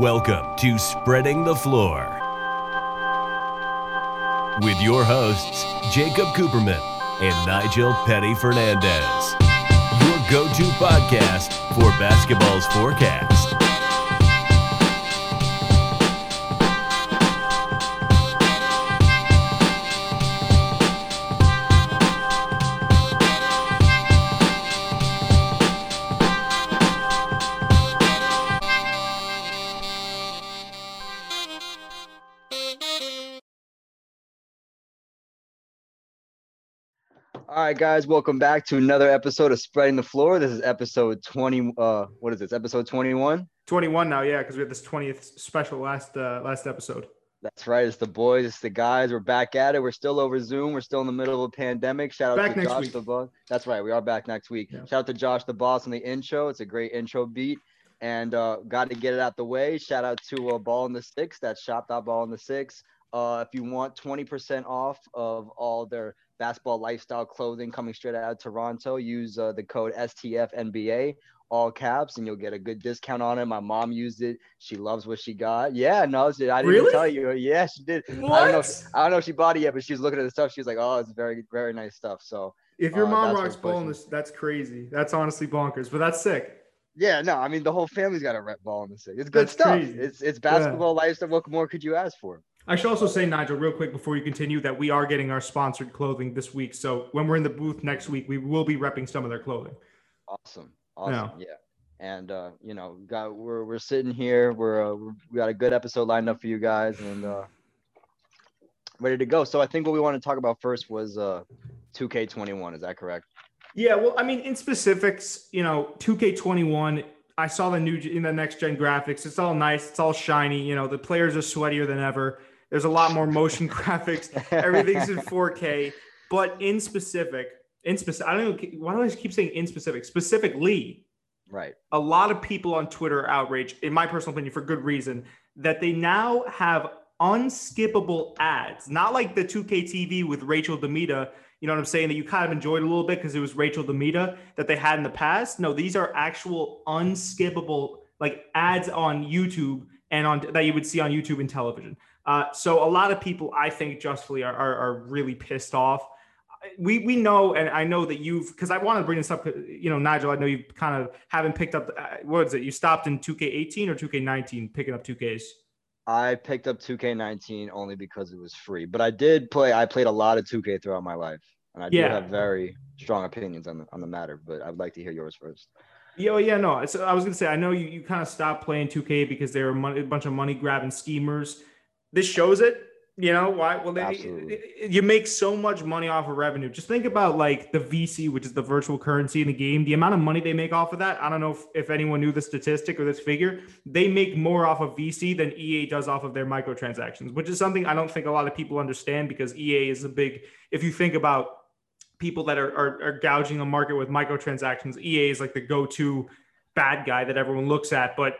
Welcome to Spreading the Floor with your hosts, Jacob Cooperman and Nigel Petty Fernandez. Your go to podcast for basketball's forecast. Right, guys, welcome back to another episode of Spreading the Floor. This is episode 20. Uh, what is this? Episode 21? 21 now, yeah, because we had this 20th special last uh, last episode. That's right. It's the boys, it's the guys. We're back at it. We're still over Zoom. We're still in the middle of a pandemic. Shout out Back to Josh week. the boss. That's right. We are back next week. Yeah. Shout out to Josh the boss on the intro. It's a great intro beat. And uh, got to get it out the way. Shout out to uh, Ball in the Six. That's shop.ball in the six. Uh, if you want 20% off of all their basketball lifestyle clothing coming straight out of Toronto, use uh, the code STFNBA, all caps, and you'll get a good discount on it. My mom used it. She loves what she got. Yeah, no, she- I didn't Really? tell you. Yeah, she did. I don't know. If, I don't know if she bought it yet, but she was looking at the stuff. She was like, "Oh, it's very, very nice stuff." So If your Uh, mom rocks ball in this, that's crazy. That's honestly bonkers, but that's sick. yeah, no, I mean the whole family's got a rep ball in the city. It's good That's stuff. crazy. It's it's basketball lifestyle. What more could you ask for? I should also say, Nigel, real quick before you continue, that we are getting our sponsored clothing this week. So when we're in the booth next week, we will be repping some of their clothing. Awesome, awesome, yeah. And uh, you know, got we're we're sitting here. We're, uh, we got a good episode lined up for you guys, and uh, ready to go. So I think what we want to talk about first was uh, 2K21. Is that correct? Yeah, well, I mean, in specifics, you know, 2K21, I saw the new in the next gen graphics. It's all nice, it's all shiny. You know, the players are sweatier than ever. There's a lot more motion graphics. Everything's in 4K. But in specific, in specific, I don't know why do I keep saying in specific? Specifically, Right. a lot of people on Twitter are outraged, in my personal opinion, for good reason, that they now have unskippable ads, not like the 2K TV with Rachel DeMita. You know what I'm saying? That you kind of enjoyed a little bit because it was Rachel DeMita that they had in the past. No, these are actual unskippable like ads on YouTube and on that you would see on YouTube and television. Uh, so a lot of people, I think, justly are, are, are really pissed off we we know, and I know that you've because I want to bring this up. You know, Nigel, I know you kind of haven't picked up. Uh, what is it? You stopped in 2K18 or 2K19 picking up 2Ks. I picked up 2K19 only because it was free, but I did play. I played a lot of 2K throughout my life, and I do have very strong opinions on the on the matter. But I'd like to hear yours first. Yeah, well, yeah, no. So I was gonna say, I know you, you kind of stopped playing 2K because they were money, a bunch of money grabbing schemers. This shows it. You know why? Well, they, Absolutely. you make so much money off of revenue. Just think about like the VC, which is the virtual currency in the game. The amount of money they make off of that. I don't know if, if anyone knew the statistic or this figure. They make more off of VC than EA does off of their microtransactions, which is something I don't think a lot of people understand because EA is a big. If you think about people that are, are, are gouging the market with microtransactions. EA is like the go-to bad guy that everyone looks at. But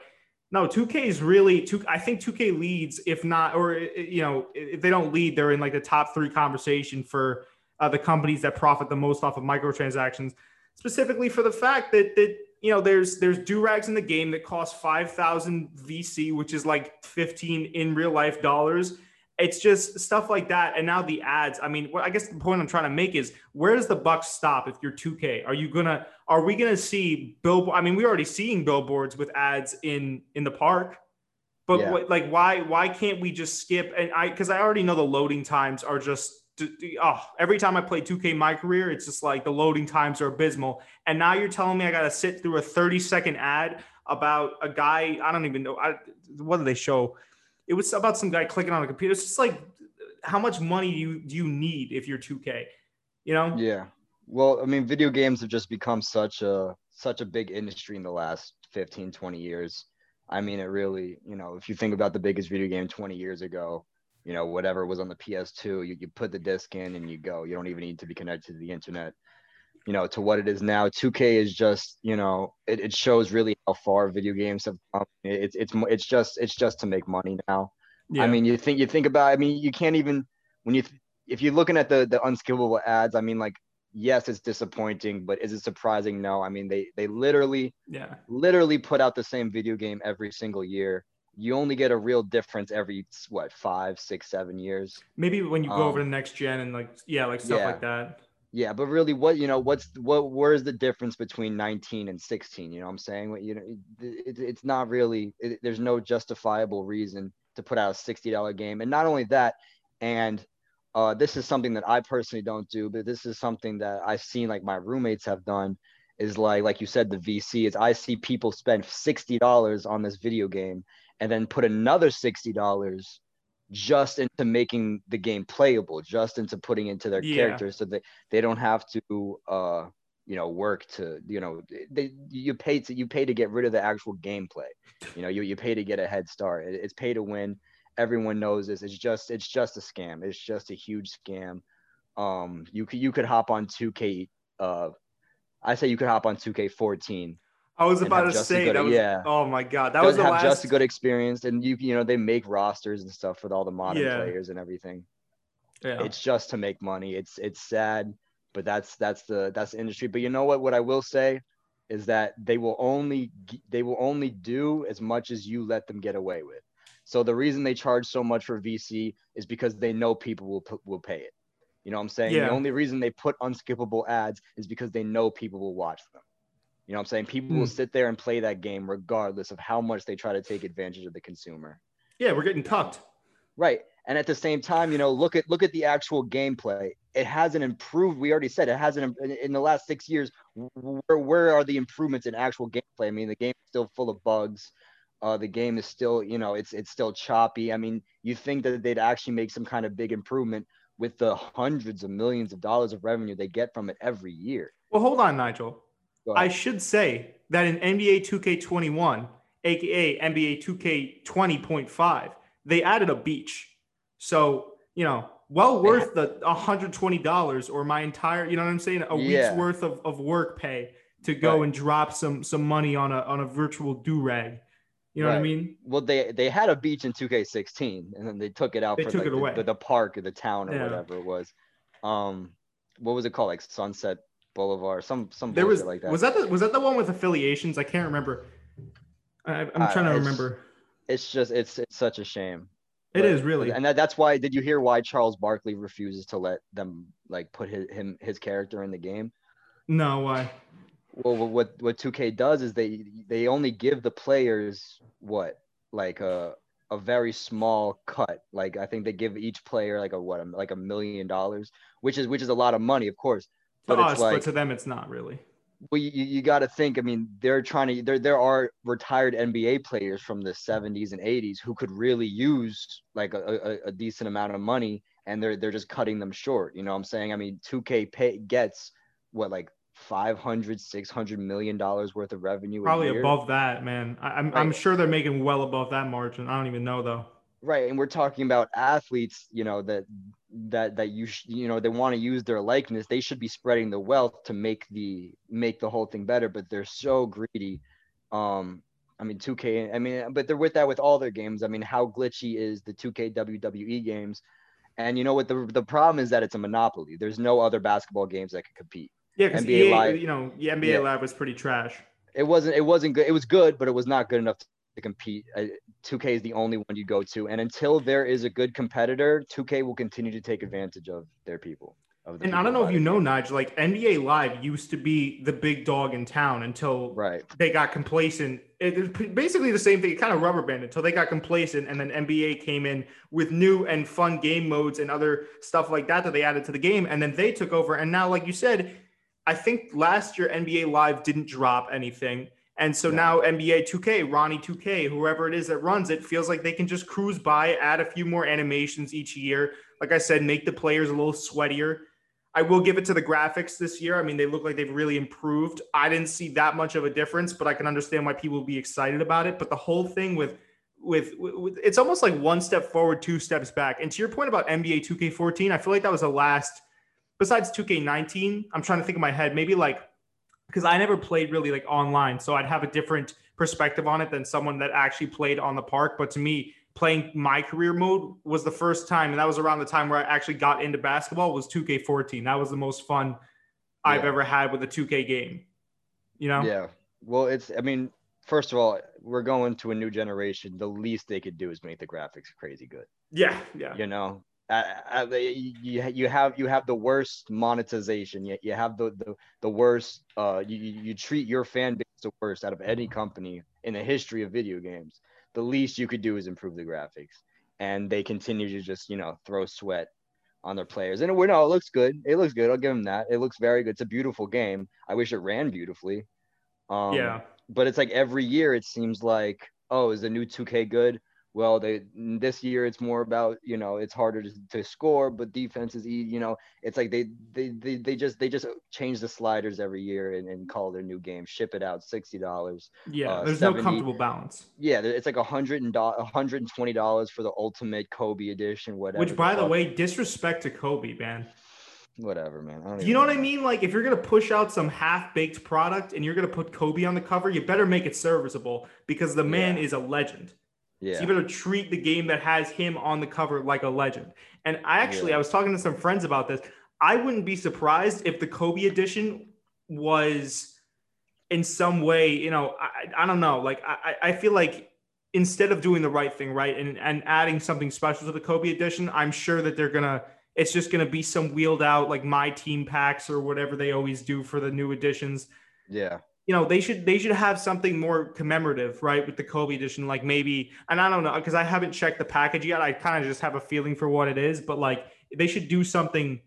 no, 2K is really two. I think 2K leads, if not, or you know, if they don't lead, they're in like the top three conversation for uh, the companies that profit the most off of microtransactions. Specifically for the fact that that you know there's there's do rags in the game that cost five thousand VC, which is like fifteen in real life dollars it's just stuff like that. And now the ads i mean i guess the point i'm trying to make is where does the buck stop if you're 2k are you gonna are we gonna see bill i mean we're already seeing billboards with ads in in the park. But Yeah. what, like why why can't we just skip? And i because i already know the loading times are just oh every time i play 2k in my career it's just like the loading times are abysmal. And now you're telling me i gotta sit through a 30 second ad about a guy i don't even know I, what do they show it was about some guy clicking on a computer. It's just like, how much money do you do you need if you're 2K? You know? Yeah. Well, I mean, video games have just become such a such a big industry in the last 15, 20 years. I mean, it really, you know, if you think about the biggest video game 20 years ago, you know, whatever was on the PS2, you, you put the disc in and you go. You don't even need to be connected to the internet. You know, to what it is now, 2K is just, you know, it, it shows really how far video games have come. It's it's it's just it's just to make money now. Yeah. I mean, you think you think about. I mean, you can't even when you th- if you're looking at the the unskippable ads. I mean, like yes, it's disappointing, but is it surprising? No. I mean, they they literally yeah. literally put out the same video game every single year. you only get a real difference every what five, six, seven years. Maybe when you go Um, over to next gen and like yeah, like stuff yeah. like that. Yeah, but really, what you know, what's what? Where's the difference between 19 and 16? You know what I'm saying? What you know, it, it's not really. It, there's no justifiable reason to put out a $60 game, and not only that, and uh, this is something that I personally don't do, but this is something that I've seen like my roommates have done. Is like like you said, the VC is I see people spend $60 on this video game and then put another $60 just into making the game playable, just into putting into their Yeah. characters so that they don't have to uh you know work to you know they you pay to you pay to get rid of the actual gameplay. You know you, you pay to get a head start. It- it's pay to win. Everyone knows this. It's just it's just a scam. It's just a huge scam. Um you could you could hop on 2k uh i say you could hop on 2k14 I was about to say that was yeah. oh my god, that was the have last just a good experience and you you know they make rosters and stuff with all the modern Yeah. players and everything yeah. it's just to make money it's it's sad but that's that's the that's the industry but you know what what i will say is that they will only they will only do as much as you let them get away with so the reason they charge so much for vc is because they know people will will pay it you know what i'm saying Yeah. the only reason they put unskippable ads is because they know people will watch them you know what i'm saying people will Hmm. sit there and play that game regardless of how much they try to take advantage of the consumer yeah, we're getting cucked. Right. And at the same time, you know, look at look at the actual gameplay. It hasn't improved. We already said it hasn't in, in the last six years. Where where are the improvements in actual gameplay? I mean, the game is still full of bugs. Uh, the game is still, you know, it's it's still choppy. I mean, you think that they'd actually make some kind of big improvement with the hundreds of millions of dollars of revenue they get from it every year. Well, hold on, Nigel. I should say that in NBA 2K21, aka NBA 2K20.5, they added a beach. So, you know, well worth the $120 or my entire, you know what I'm saying? A week's worth of, of work pay to go Right. and drop some some money on a on a virtual do-rag. You know what I mean? Well, they they had a beach in 2K16, and then they took it out They for took like, it the, away. The, the park or the town or Yeah. whatever it was. Um, what was it called? Like Sunset Boulevard, some some There was like that. was that the, was that the one with affiliations? I can't remember. I, I'm Uh, trying to it's- remember. it's just it's it's such a shame. It But- is really. and that, that's why. Did you hear why Charles Barkley refuses to let them like put his him his character in the game? No, why? Well, what- what what 2K does is they they only give the players what like a a very small cut. Like I think they give each player like a what like a million dollars, which is which is a lot of money, of course. To But us, it's like but to them, it's not really. well, you, you got to think. I mean, they're trying to. There there are retired NBA players from the 70s and 80s who could really use like a, a, a decent amount of money, and they're they're just cutting them short. You know what I'm saying? I mean, 2K pay, gets what like 500, 600 million dollars worth of revenue. a Probably above that, man. I, I'm I'm sure they're making well above that margin. I don't even know though. Right, and we're talking about athletes, you know, that that that you sh- you know they want to use their likeness. They should be spreading the wealth to make the make the whole thing better, but they're so greedy. Um, I mean, 2K. I mean, but they're with that with all their games. I mean, how glitchy is the 2K WWE games? And you know what? The the problem is that it's a monopoly. There's no other basketball games that can compete. Yeah, because NBA EA, Live- you know, the NBA Yeah. Live was pretty trash. It wasn't. It wasn't good. It was good, but it was not good enough to compete. Uh, 2K is the only one you go to, and until there is a good competitor, 2K will continue to take advantage of their people. Of the And I don't know if you know. Nigel, like NBA Live used to be the big dog in town until Right. they got complacent. It basically the same thing, it kind of rubber banded until they got complacent, and then NBA came in with new and fun game modes and other stuff like that that they added to the game, and then they took over. And now, like you said, I think last year NBA Live didn't drop anything. And so No. now NBA 2K, Ronnie 2K, whoever it is that runs it, feels like they can just cruise by, add a few more animations each year. Like I said, make the players a little sweatier. I will give it to the graphics this year. I mean, they look like they've really improved. I didn't see that much of a difference, but I can understand why people will be excited about it. But the whole thing with with, with it's almost like one step forward, two steps back. And to your point about NBA 2K14, I feel like that was the last besides 2K19. I'm trying to think in my head, maybe like because I never played really like online, so I'd have a different perspective on it than someone that actually played on the park. But to me, playing my career mode was the first time, and that was around the time where I actually got into basketball. Was 2K14. That was the most fun I've ever had with a 2K game. You know? Yeah. Well, it's. I mean, first of all, we're going to a new generation. The least they could do is make the graphics crazy good. Yeah, yeah. You know, uh, you you have you have the worst monetization. You, you have the the, the worst. Uh, you you treat your fan base the worst out of any company in the history of video games. The least you could do is improve the graphics, and they continue to just you know throw sweat on their players. And we know it looks good. It looks good. I'll give them that. It looks very good. It's a beautiful game. I wish it ran beautifully. Um, yeah. But it's like every year it seems like, oh, is the new 2K good? Well they this year it's more about you know it's harder to, to score but defense is you know it's like they, they they they just they just change the sliders every year and, and call their new game ship it out $60 yeah uh, there's 70, no comfortable balance yeah it's like a hundred and hundred and twenty dollars for the ultimate kobe edition whatever which by the way disrespect to kobe man whatever, man. you know what I mean? Like, if you're gonna push out some half-baked product and you're gonna put Kobe on the cover, you better make it serviceable because the man yeah. is a legend. Yeah. So you better treat the game that has him on the cover like a legend. And I actually, yeah. I was talking to some friends about this. I wouldn't be surprised if the Kobe edition was in some way, you know, I, I don't know. Like, I, I feel like instead of doing the right thing, right, and, and adding something special to the Kobe edition, I'm sure that they're going to, it's just going to be some wheeled out, like my team packs or whatever they always do for the new editions. Yeah you know they should they should have something more commemorative right with the kobe edition like maybe and i don't know because i haven't checked the package yet i kind of just have a feeling for what it is but like they should do something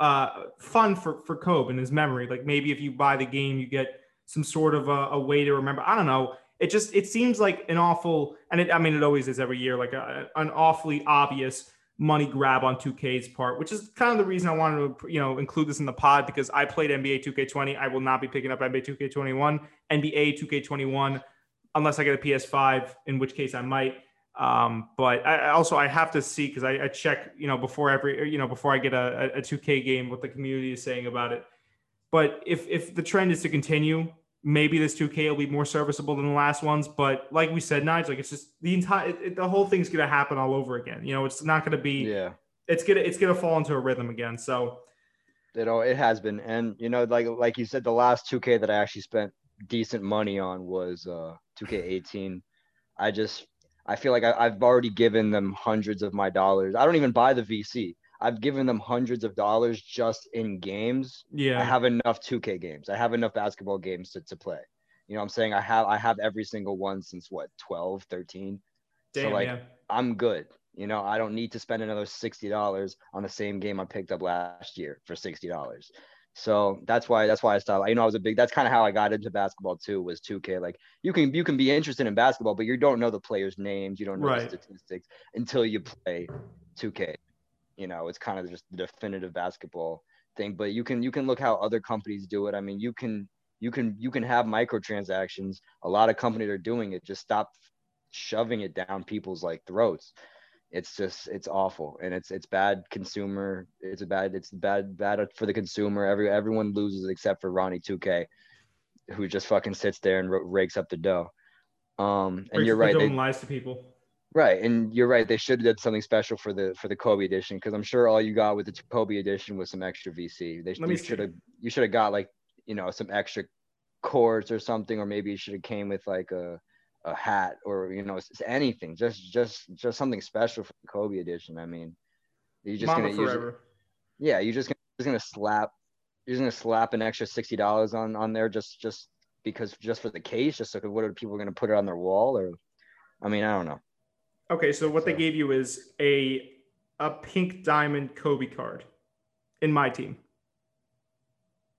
uh fun for for kobe in his memory like maybe if you buy the game you get some sort of a, a way to remember i don't know it just it seems like an awful and it, i mean it always is every year like a, an awfully obvious money grab on 2K's part, which is kind of the reason I wanted to, you know, include this in the pod because I played NBA 2K20. I will not be picking up NBA 2K21, NBA 2K21, unless I get a PS5, in which case I might. Um, but I also I have to see because I, I, check, you know, before every, you know, before I get a, a 2K game, what the community is saying about it. But if if the trend is to continue, maybe this 2K will be more serviceable than the last ones. But like we said, Nige, like it's just the entire it, it, the whole thing's gonna happen all over again. You know, it's not gonna be yeah. It's gonna it's gonna fall into a rhythm again. So you know, it has been, and you know, like like you said, the last 2K that I actually spent decent money on was uh 2K18. I just I feel like I, I've already given them hundreds of my dollars. I don't even buy the VC. I've given them hundreds of dollars just in games. Yeah. I have enough 2K games. I have enough basketball games to, to play. You know I'm saying? I have I have every single one since what 12, 13. Damn, so like yeah. I'm good. You know, I don't need to spend another $60 on the same game I picked up last year for $60. So that's why that's why I stopped. You know, I was a big. That's kind of how I got into basketball too. Was 2K. Like you can you can be interested in basketball, but you don't know the players' names. You don't know right. the statistics until you play 2K you know it's kind of just the definitive basketball thing but you can you can look how other companies do it. I mean you can you can you can have microtransactions. A lot of companies are doing it. Just stop shoving it down people's like throats. It's just it's awful and it's it's bad consumer it's a bad it's bad bad for the consumer. Every everyone loses except for ronnie 2k who just fucking sits there and rakes up the dough. Um and you're right they, lies to people Right, and you're right. They should have did something special for the for the Kobe edition because I'm sure all you got with the Kobe edition was some extra VC. They should have you should have got like you know some extra cords or something, or maybe you should have came with like a a hat or you know anything. Just just just something special for the Kobe edition. I mean, you just Mama gonna forever. Use, yeah, you're just gonna, just gonna slap you're just gonna slap an extra sixty dollars on on there just just because just for the case, just so what are people gonna put it on their wall or? I mean, I don't know. Okay, so what so. they gave you is a a pink diamond Kobe card in my team.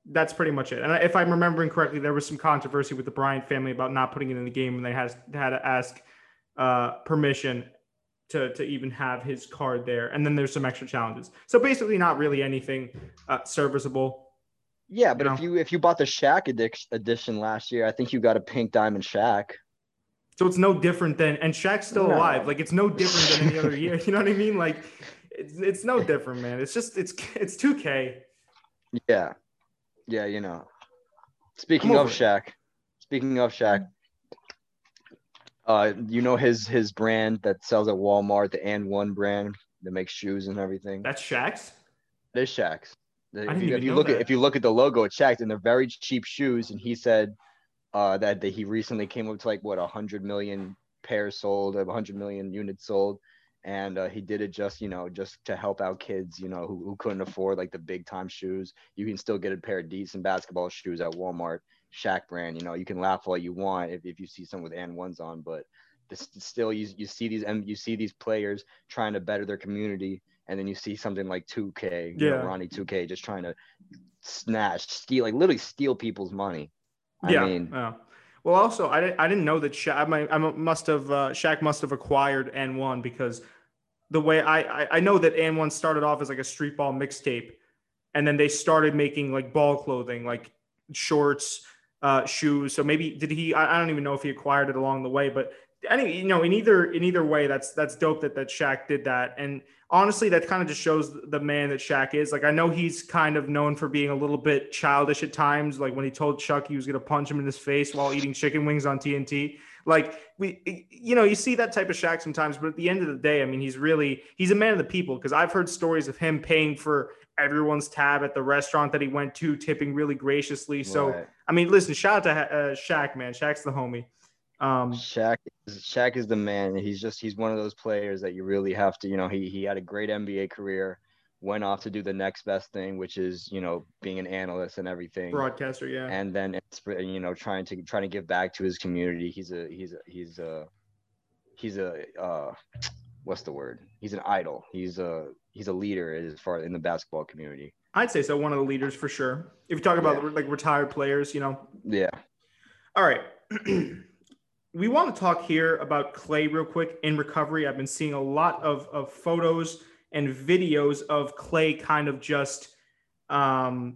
That's pretty much it. And if I'm remembering correctly, there was some controversy with the Bryant family about not putting it in the game, and they has had to ask uh, permission to to even have his card there. And then there's some extra challenges. So basically, not really anything uh, serviceable. Yeah, but you know? if you if you bought the Shaq edition last year, I think you got a pink diamond Shaq. So it's no different than and Shaq's still no. alive. Like it's no different than any other year. You know what I mean? Like it's it's no different, man. It's just it's it's 2K. Yeah. Yeah, you know. Speaking of Shaq, speaking of Shaq, uh, you know his his brand that sells at Walmart, the AND1 brand that makes shoes and everything. That's Shaq's. It is Shaq's. If you, if you look that. at if you look at the logo, it's Shaq's, and they're very cheap shoes. And he said uh, that, that he recently came up to like what a hundred million pairs sold, a hundred million units sold, and uh, he did it just you know just to help out kids you know who, who couldn't afford like the big time shoes. You can still get a pair of decent basketball shoes at Walmart, Shaq brand. You know you can laugh all you want if, if you see some with AND1s on, but this, still you, you see these and you see these players trying to better their community and then you see something like 2K, yeah. Know, Ronnie 2K, just trying to snatch, steal, like literally steal people's money. I yeah. Mean, yeah. Well, also, I didn't, I didn't know that Shaq, I, I must have, uh, Shaq must have acquired AND1 because the way I, I, I know that AND1 started off as like a street ball mixtape and then they started making like ball clothing, like shorts, uh, shoes. So maybe did he, I, I don't even know if he acquired it along the way, but any, you know, in either, in either way, that's, that's dope that, that Shaq did that. And, honestly, that kind of just shows the man that Shaq is. Like, I know he's kind of known for being a little bit childish at times. Like when he told Chuck he was going to punch him in his face while eating chicken wings on TNT. Like we, you know, you see that type of Shaq sometimes, but at the end of the day, I mean, he's really he's a man of the people because I've heard stories of him paying for everyone's tab at the restaurant that he went to, tipping really graciously. So, right. I mean, listen, shout out to uh, Shaq, man. Shaq's the homie. Um, Shaq is Shaq is the man. He's just he's one of those players that you really have to, you know, he he had a great NBA career, went off to do the next best thing, which is you know being an analyst and everything, broadcaster, yeah. And then it's you know trying to trying to give back to his community. He's a he's a he's a he's a uh, what's the word? He's an idol. He's a he's a leader as far in the basketball community. I'd say so. One of the leaders for sure. If you talk about yeah. like retired players, you know. Yeah. All right. we want to talk here about Klay real quick in recovery. I've been seeing a lot of, of photos and videos of Klay kind of just um,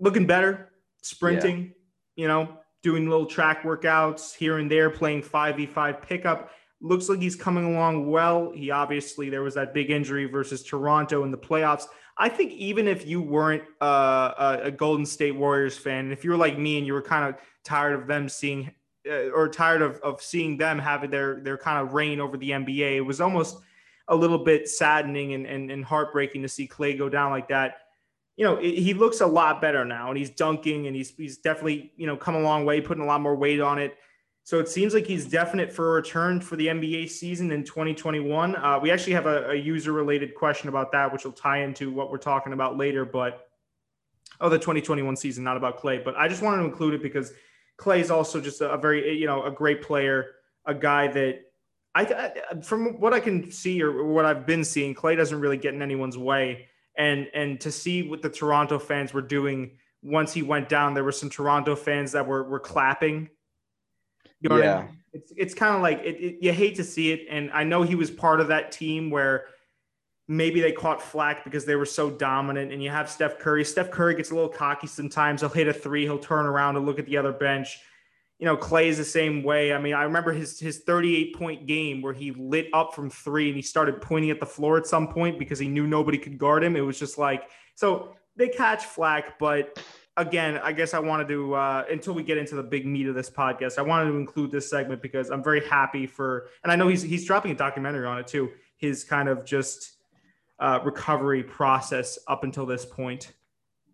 looking better, sprinting, yeah. you know, doing little track workouts here and there, playing 5v5 pickup. Looks like he's coming along well. He obviously, there was that big injury versus Toronto in the playoffs. I think even if you weren't uh, a Golden State Warriors fan, if you were like me and you were kind of tired of them seeing uh, or tired of, of seeing them having their their kind of reign over the NBA. It was almost a little bit saddening and, and, and heartbreaking to see Klay go down like that. You know, it, he looks a lot better now, and he's dunking, and he's he's definitely you know come a long way, putting a lot more weight on it. So it seems like he's definite for a return for the NBA season in 2021. Uh, we actually have a, a user related question about that, which will tie into what we're talking about later. But oh, the 2021 season, not about Klay. But I just wanted to include it because Klay is also just a, very, you know, a great player, a guy that I, from what I can see or what I've been seeing, Klay doesn't really get in anyone's way. And and to see what the Toronto fans were doing once he went down, there were some Toronto fans that were were clapping. You know yeah. I mean? It's it's kind of like it, it, you hate to see it, and I know he was part of that team where maybe they caught flack because they were so dominant. And you have Steph Curry. Steph Curry gets a little cocky sometimes. He'll hit a three, he'll turn around and look at the other bench. You know, Klay is the same way. I mean, I remember his his 38 point game where he lit up from three and he started pointing at the floor at some point because he knew nobody could guard him. It was just like so they catch flack, but again, I guess I wanted to uh, until we get into the big meat of this podcast, I wanted to include this segment because I'm very happy for, and I know he's he's dropping a documentary on it too. His kind of just uh, recovery process up until this point.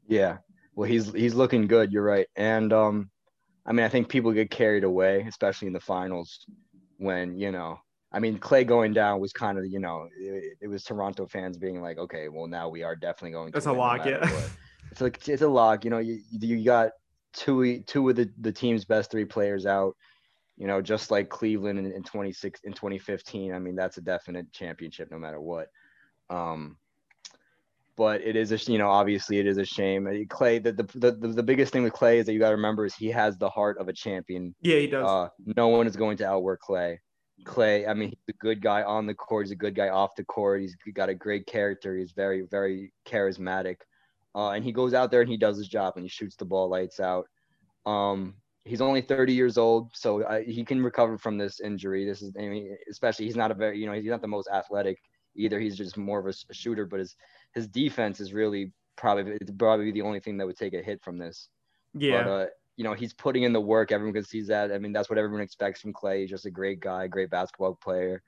Yeah, well, he's he's looking good. You're right, and um, I mean, I think people get carried away, especially in the finals, when you know. I mean, Klay going down was kind of, you know, it, it was Toronto fans being like, okay, well, now we are definitely going. To. That's a lock, no yeah. It's like it's a lock. You know, you you got two two of the the team's best three players out you know, just like Cleveland in, in 26 in 2015. I mean, that's a definite championship no matter what. Um, but it is a you know obviously it is a shame. Klay the the, the, the biggest thing with Klay is that you got to remember is he has the heart of a champion. Yeah, he does. Uh, no one is going to outwork Klay. Klay, I mean, he's a good guy on the court. He's a good guy off the court. He's got a great character. He's very very charismatic, uh, and he goes out there and he does his job and he shoots the ball lights out. Um, he's only 30 years old, so uh, he can recover from this injury. This is, I mean, especially he's not a very, you know, he's not the most athletic either. He's just more of a, shooter, but his his defense is really probably it's probably the only thing that would take a hit from this. Yeah. But, uh, you know, he's putting in the work. Everyone can see that. I mean, that's what everyone expects from Klay. He's just a great guy, great basketball player,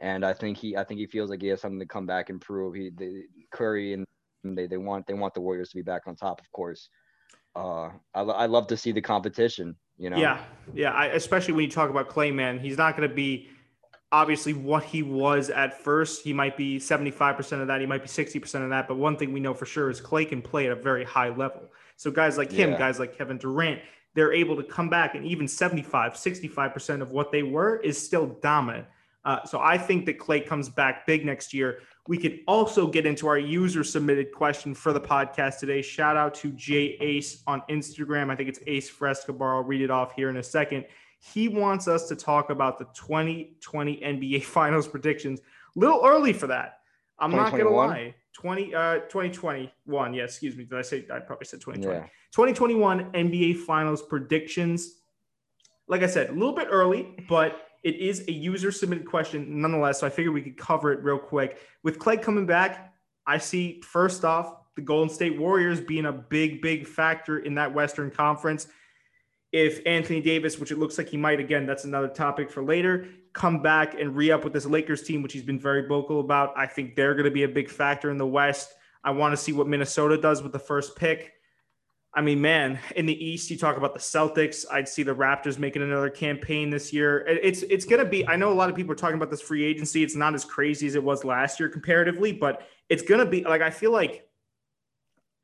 and I think he I think he feels like he has something to come back and prove. He the Curry and they they want they want the Warriors to be back on top, of course. Uh, I, I love to see the competition. You know. Yeah, yeah. I, especially when you talk about Klay, man, he's not going to be obviously what he was at first. He might be 75% of that. He might be 60% of that. But one thing we know for sure is Klay can play at a very high level. So guys like him, Yeah. guys like Kevin Durant, they're able to come back and even 75, 65% of what they were is still dominant. Uh, so I think that Klay comes back big next year. We could also get into our user submitted question for the podcast today. Shout out to Jay Ace on Instagram. I think it's Ace Frescobar. I'll read it off here in a second. He wants us to talk about the 2020 NBA Finals predictions. A little early for that. I'm not going to lie. 20, uh, 2021. Yeah, excuse me. Did I say? I probably said 2020. Yeah. 2021 NBA Finals predictions. Like I said, a little bit early, but it is a user submitted question nonetheless. So I figured we could cover it real quick. With Klay coming back, I see first off the Golden State Warriors being a big, big factor in that Western Conference. If Anthony Davis, which it looks like he might again, that's another topic for later, come back and re up with this Lakers team, which he's been very vocal about, I think they're going to be a big factor in the West. I want to see what Minnesota does with the first pick. I mean, man, in the East, you talk about the Celtics. I'd see the Raptors making another campaign this year. It's it's going to be. I know a lot of people are talking about this free agency. It's not as crazy as it was last year comparatively, but it's going to be like I feel like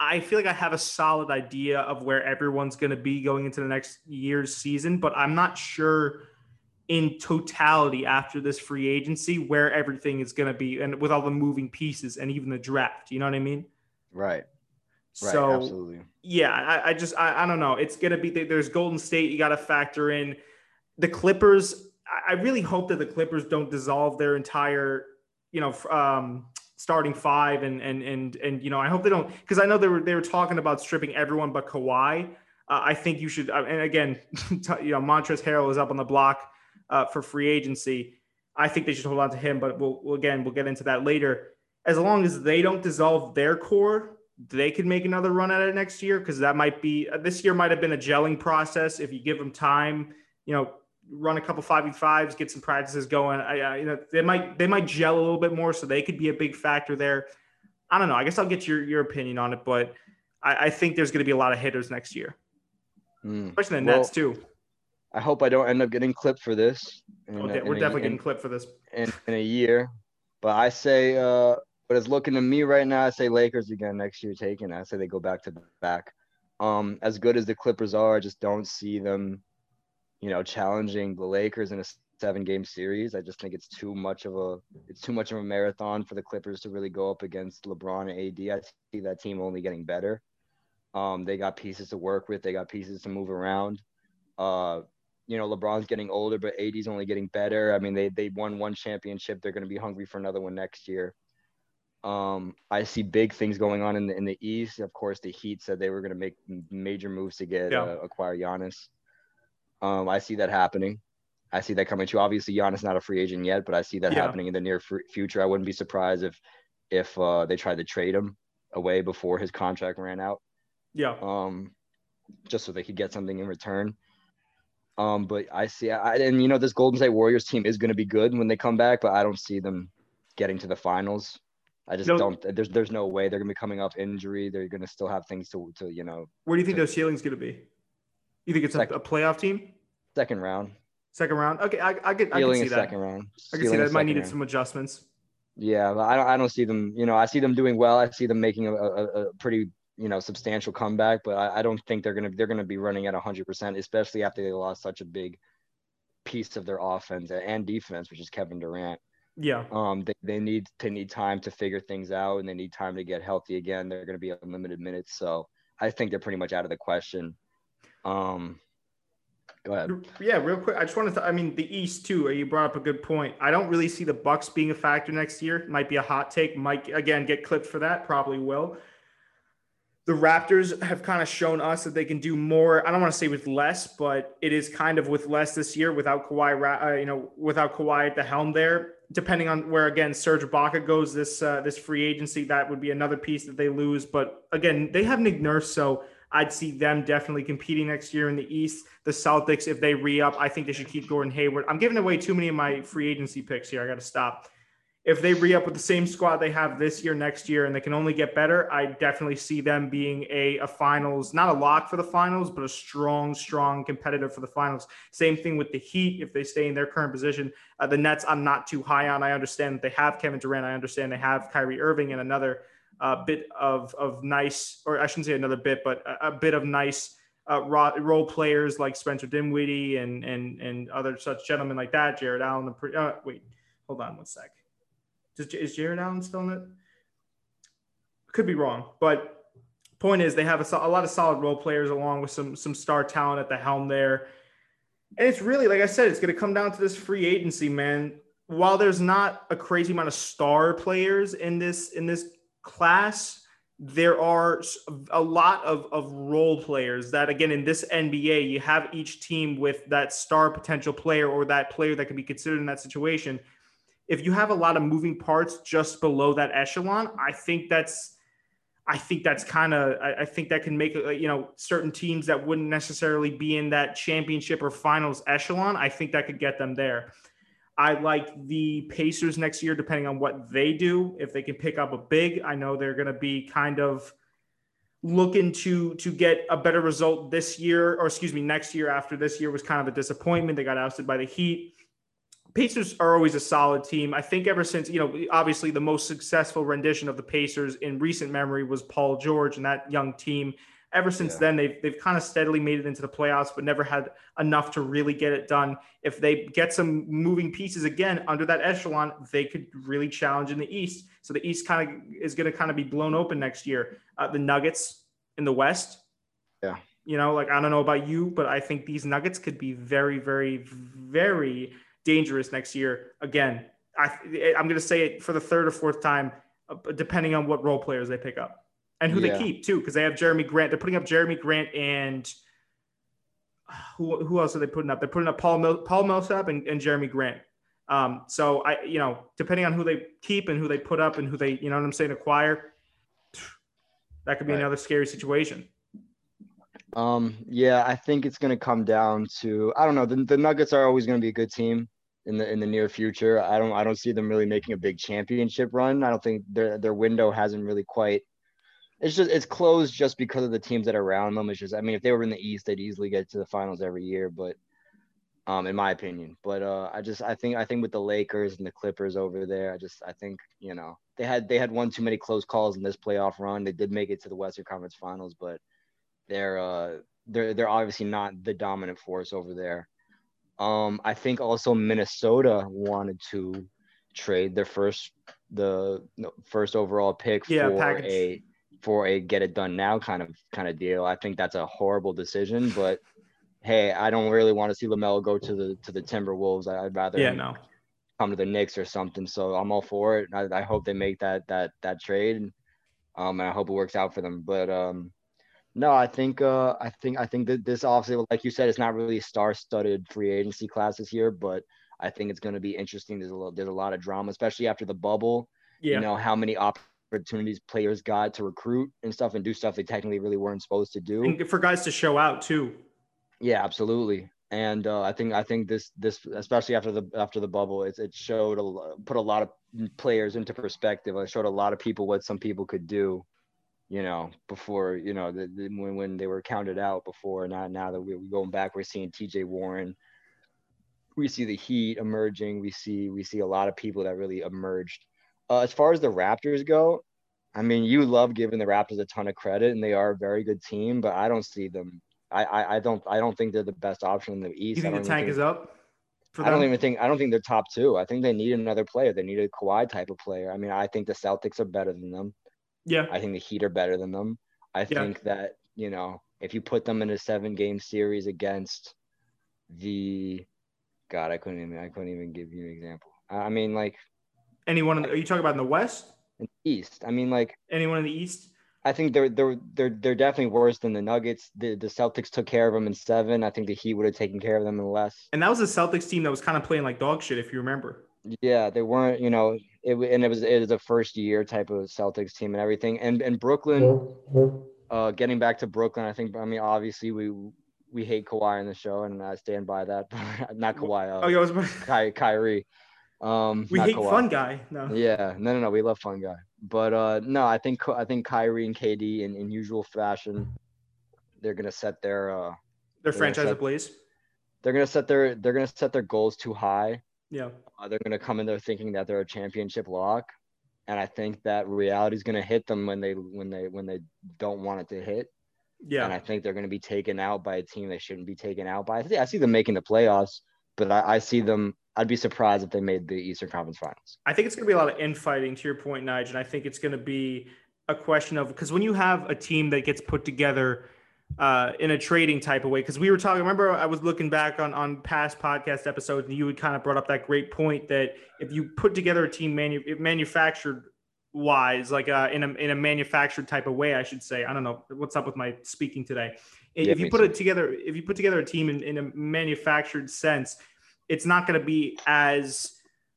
I feel like I have a solid idea of where everyone's going to be going into the next year's season, but I'm not sure in totality after this free agency where everything is going to be and with all the moving pieces and even the draft. You know what I mean? Right. Right. so absolutely. yeah, I, I just I, I don't know. It's gonna be there's Golden State. You got to factor in the Clippers. I, I really hope that the Clippers don't dissolve their entire you know um, starting five and and and and you know I hope they don't because I know they were they were talking about stripping everyone but Kawhi. Uh, I think you should. Uh, and again, you know Montrezl Harrell is up on the block uh, for free agency. I think they should hold on to him, but we'll, we'll again we'll get into that later. As long as they don't dissolve their core, they could make another run at it next year because that might be uh, this year might have been a gelling process if you give them time. You know, run a couple five v fives, get some practices going. I, I, you know, they might they might gel a little bit more, so they could be a big factor there. I don't know. I guess I'll get your your opinion on it, but I, I think there's going to be a lot of hitters next year, Mm. especially the Well, Nets too. I hope I don't end up getting clipped for this. in Oh, we're a- definitely in- getting clipped for this. in, in a year. But I say, uh, but it's looking to me right now. I say Lakers again next year taking. I say they go back to back. Um, as good as the Clippers are, I just don't see them, you know, challenging the Lakers in a seven game series. I just think it's too much of a it's too much of a marathon for the Clippers to really go up against LeBron and AD. I see that team only getting better. Um, they got pieces to work with. They got pieces to move around. Uh, you know, LeBron's getting older, but AD's only getting better. I mean, they they won one championship. They're going to be hungry for another one next year. Um, I see big things going on in the in the East. Of course, the Heat said they were going to make major moves to get Yeah. uh, acquire Giannis. Um, I see that happening. I see that coming true. Obviously, Giannis not a free agent yet, but I see that Yeah. happening in the near fu- future. I wouldn't be surprised if if uh, they tried to trade him away before his contract ran out Yeah, um, just so they could get something in return. Um, but I see, I, and you know, this Golden State Warriors team is going to be good when they come back, but I don't see them getting to the finals. I just No. don't. There's there's no way they're going to be coming off injury. They're going to still have things to to you know where do you think those ceilings going to be? You think it's a, a playoff team, second round, second round? Okay, I, I could I is see that. second round. I can see that. that. is It might second needed round. some adjustments. Yeah, but I don't, I don't see them. You know, I see them doing well. I see them making a, a, a pretty you know substantial comeback, but I, I don't think they're gonna they're gonna be running at hundred percent, especially after they lost such a big piece of their offense and defense, which is Kevin Durant. Yeah, Um, they, they need they need time to figure things out, and they need time to get healthy again. They're gonna be on limited minutes, so I think they're pretty much out of the question. Um, go ahead. Yeah, real quick. I just wanted to. I mean, the East too. You brought up a good point. I don't really see the Bucks being a factor next year. Might be a hot take. Might again get clipped for that. Probably will. The Raptors have kind of shown us that they can do more. I don't want to say with less, but it is kind of with less this year without Kawhi. Uh, you know, without Kawhi at the helm there. Depending on where again Serge Ibaka goes this uh, this free agency, that would be another piece that they lose. But again, they have Nick Nurse, so I'd see them definitely competing next year in the East. The Celtics, if they re up, I think they should keep Gordon Hayward. I'm giving away too many of my free agency picks here. I got to stop. if they re up with the same squad they have this year, next year, and they can only get better, I definitely see them being a, a finals, not a lock for the finals, but a strong, strong competitor for the finals. Same thing with the Heat if they stay in their current position. Uh, the Nets, I'm not too high on. I understand that they have Kevin Durant. I understand they have Kyrie Irving and another uh, bit of of nice, or I shouldn't say another bit, but a, a bit of nice. Uh, role players like Spencer Dinwiddie and and and other such gentlemen like that, Jarrett Allen. the Uh, wait, hold on one sec. Does, is Jarrett Allen still in it? Could be wrong, but point is they have a, a lot of solid role players along with some some star talent at the helm there. And it's really, like I said, it's going to come down to this free agency, man. While there's not a crazy amount of star players in this in this class, there are a lot of, of role players that again in this nba you have each team with that star potential player or that player that can be considered in that situation if you have a lot of moving parts just below that echelon, I think that's I think that's kind of I, I, think that can make uh, you know certain teams that wouldn't necessarily be in that championship or finals echelon. I think that could get them there. I like the Pacers next year, depending on what they do. If they can pick up a big, I know they're going to be kind of looking to to get a better result this year, or excuse me, next year. After this year was kind of a disappointment, they got ousted by the Heat. Pacers are always a solid team. I think ever since, you know, obviously the most successful rendition of the Pacers in recent memory was Paul George and that young team. Ever since yeah. then, they've, they've kind of steadily made it into the playoffs, but never had enough to really get it done. If they get some moving pieces again under that echelon, they could really challenge in the East. So the East kind of is going to kind of be blown open next year. Uh, the Nuggets in the West. Yeah. You know, like I don't know about you, but I think these Nuggets could be very, very, very dangerous next year. Again, I, I'm going to say it for the third or fourth time, uh, depending on what role players they pick up and who yeah. they keep too, because they have Jerami Grant. They're putting up Jerami Grant and who, who else are they putting up? They're putting up Paul Mil- Paul Millsap and, and Jerami Grant. Um, so I, you know, depending on who they keep and who they put up and who they, you know what I'm saying, acquire, that could be right. another scary situation. Um, yeah, I think it's going to come down to I don't know. The, the Nuggets are always going to be a good team in the in the near future. I don't I don't see them really making a big championship run. I don't think their their window hasn't really quite. It's just it's closed just because of the teams that are around them. It's just I mean if they were in the East, they'd easily get to the finals every year. But um, in my opinion, but uh, I just I think I think with the Lakers and the Clippers over there, I just I think you know they had they had one too many close calls in this playoff run. They did make it to the Western Conference Finals, but they're uh they're they're obviously not the dominant force over there. Um, I think also Minnesota wanted to trade their first the first overall pick yeah, for a for a get it done now kind of kind of deal. I think that's a horrible decision, but hey, I don't really want to see LaMelo go to the to the Timberwolves. I'd rather yeah no come to the Knicks or something. So I'm all for it. I, I hope they make that that that trade. Um, and I hope it works out for them. But um, no, I think uh, I think I think that this obviously, like you said, it's not really star-studded free agency classes here, but I think it's going to be interesting. There's a lot, there's a lot of drama, especially after the bubble. Yeah. You know how many opportunities players got to recruit and stuff and do stuff they technically really weren't supposed to do. And for guys to show out too. Yeah, absolutely. And uh, I think I think this this especially after the after the bubble, it, it showed a, put a lot of players into perspective. It showed a lot of people what some people could do you know, before, you know, the, the, when, when they were counted out before. Now, now that we're going back, we're seeing TJ Warren. We see the Heat emerging. We see we see a lot of people that really emerged. Uh, as far as the Raptors go, I mean, you love giving the Raptors a ton of credit, and they are a very good team. But I don't see them. I I, I don't I don't think they're the best option in the East. You think the tank think, is up? I don't even think I don't think they're top two. I think they need another player. They need a Kawhi type of player. I mean, I think the Celtics are better than them. Yeah. I think the Heat are better than them. I yeah. think that, you know, if you put them in a seven game series against the God, I couldn't even I couldn't even give you an example. I mean like anyone the, are you talking about in the West? In the East. I mean like anyone in the East? I think they're they're they're they're definitely worse than the Nuggets. The the Celtics took care of them in seven. I think the Heat would have taken care of them in less. And that was a Celtics team that was kind of playing like dog shit, if you remember. Yeah, they weren't. You know, it and it was it was a first year type of Celtics team and everything. And and Brooklyn, uh, getting back to Brooklyn, I think I mean obviously we we hate Kawhi in the show and I stand by that. Not Kawhi. Uh, oh, yeah, I was Ky- Kyrie. Um, we hate Kawhi. fun guy. No. Yeah, no, no, no. We love fun guy, but uh, no, I think I think Kyrie and KD in, in usual fashion, they're gonna set their uh, Their franchise so- ablaze. they're gonna set their they're gonna set their goals too high. Yeah. Uh, they're gonna come in there thinking that they're a championship lock, and I think that reality is gonna hit them when they when they when they don't want it to hit. Yeah. And I think they're gonna be taken out by a team they shouldn't be taken out by. I see, I see them making the playoffs, but I, I see them. I'd be surprised if they made the Eastern Conference Finals. I think it's going to be a lot of infighting to your point, Nige. And I think it's going to be a question of because when you have a team that gets put together uh, in a trading type of way, because we were talking, remember, I was looking back on, on past podcast episodes and you had kind of brought up that great point that if you put together a team manu- manufactured wise, like uh, in, a, in a manufactured type of way, I should say, I don't know what's up with my speaking today. If Yeah, you put too. it together, if you put together a team in, in a manufactured sense, it's not going to be as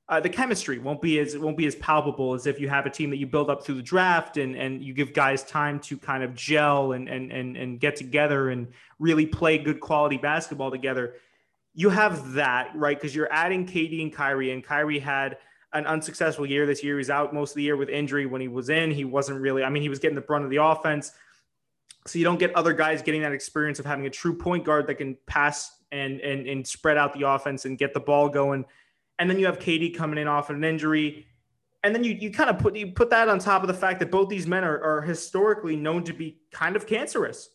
uh, the chemistry won't be as won't be as palpable as if you have a team that you build up through the draft and and you give guys time to kind of gel and and and, and get together and really play good quality basketball together. You have that right because you're adding KD and Kyrie, and Kyrie had an unsuccessful year this year. He's out most of the year with injury. When he was in, he wasn't really. I mean, he was getting the brunt of the offense. So you don't get other guys getting that experience of having a true point guard that can pass and and and spread out the offense and get the ball going. And then you have KD coming in off an injury. And then you, you kind of put you put that on top of the fact that both these men are, are historically known to be kind of cancerous.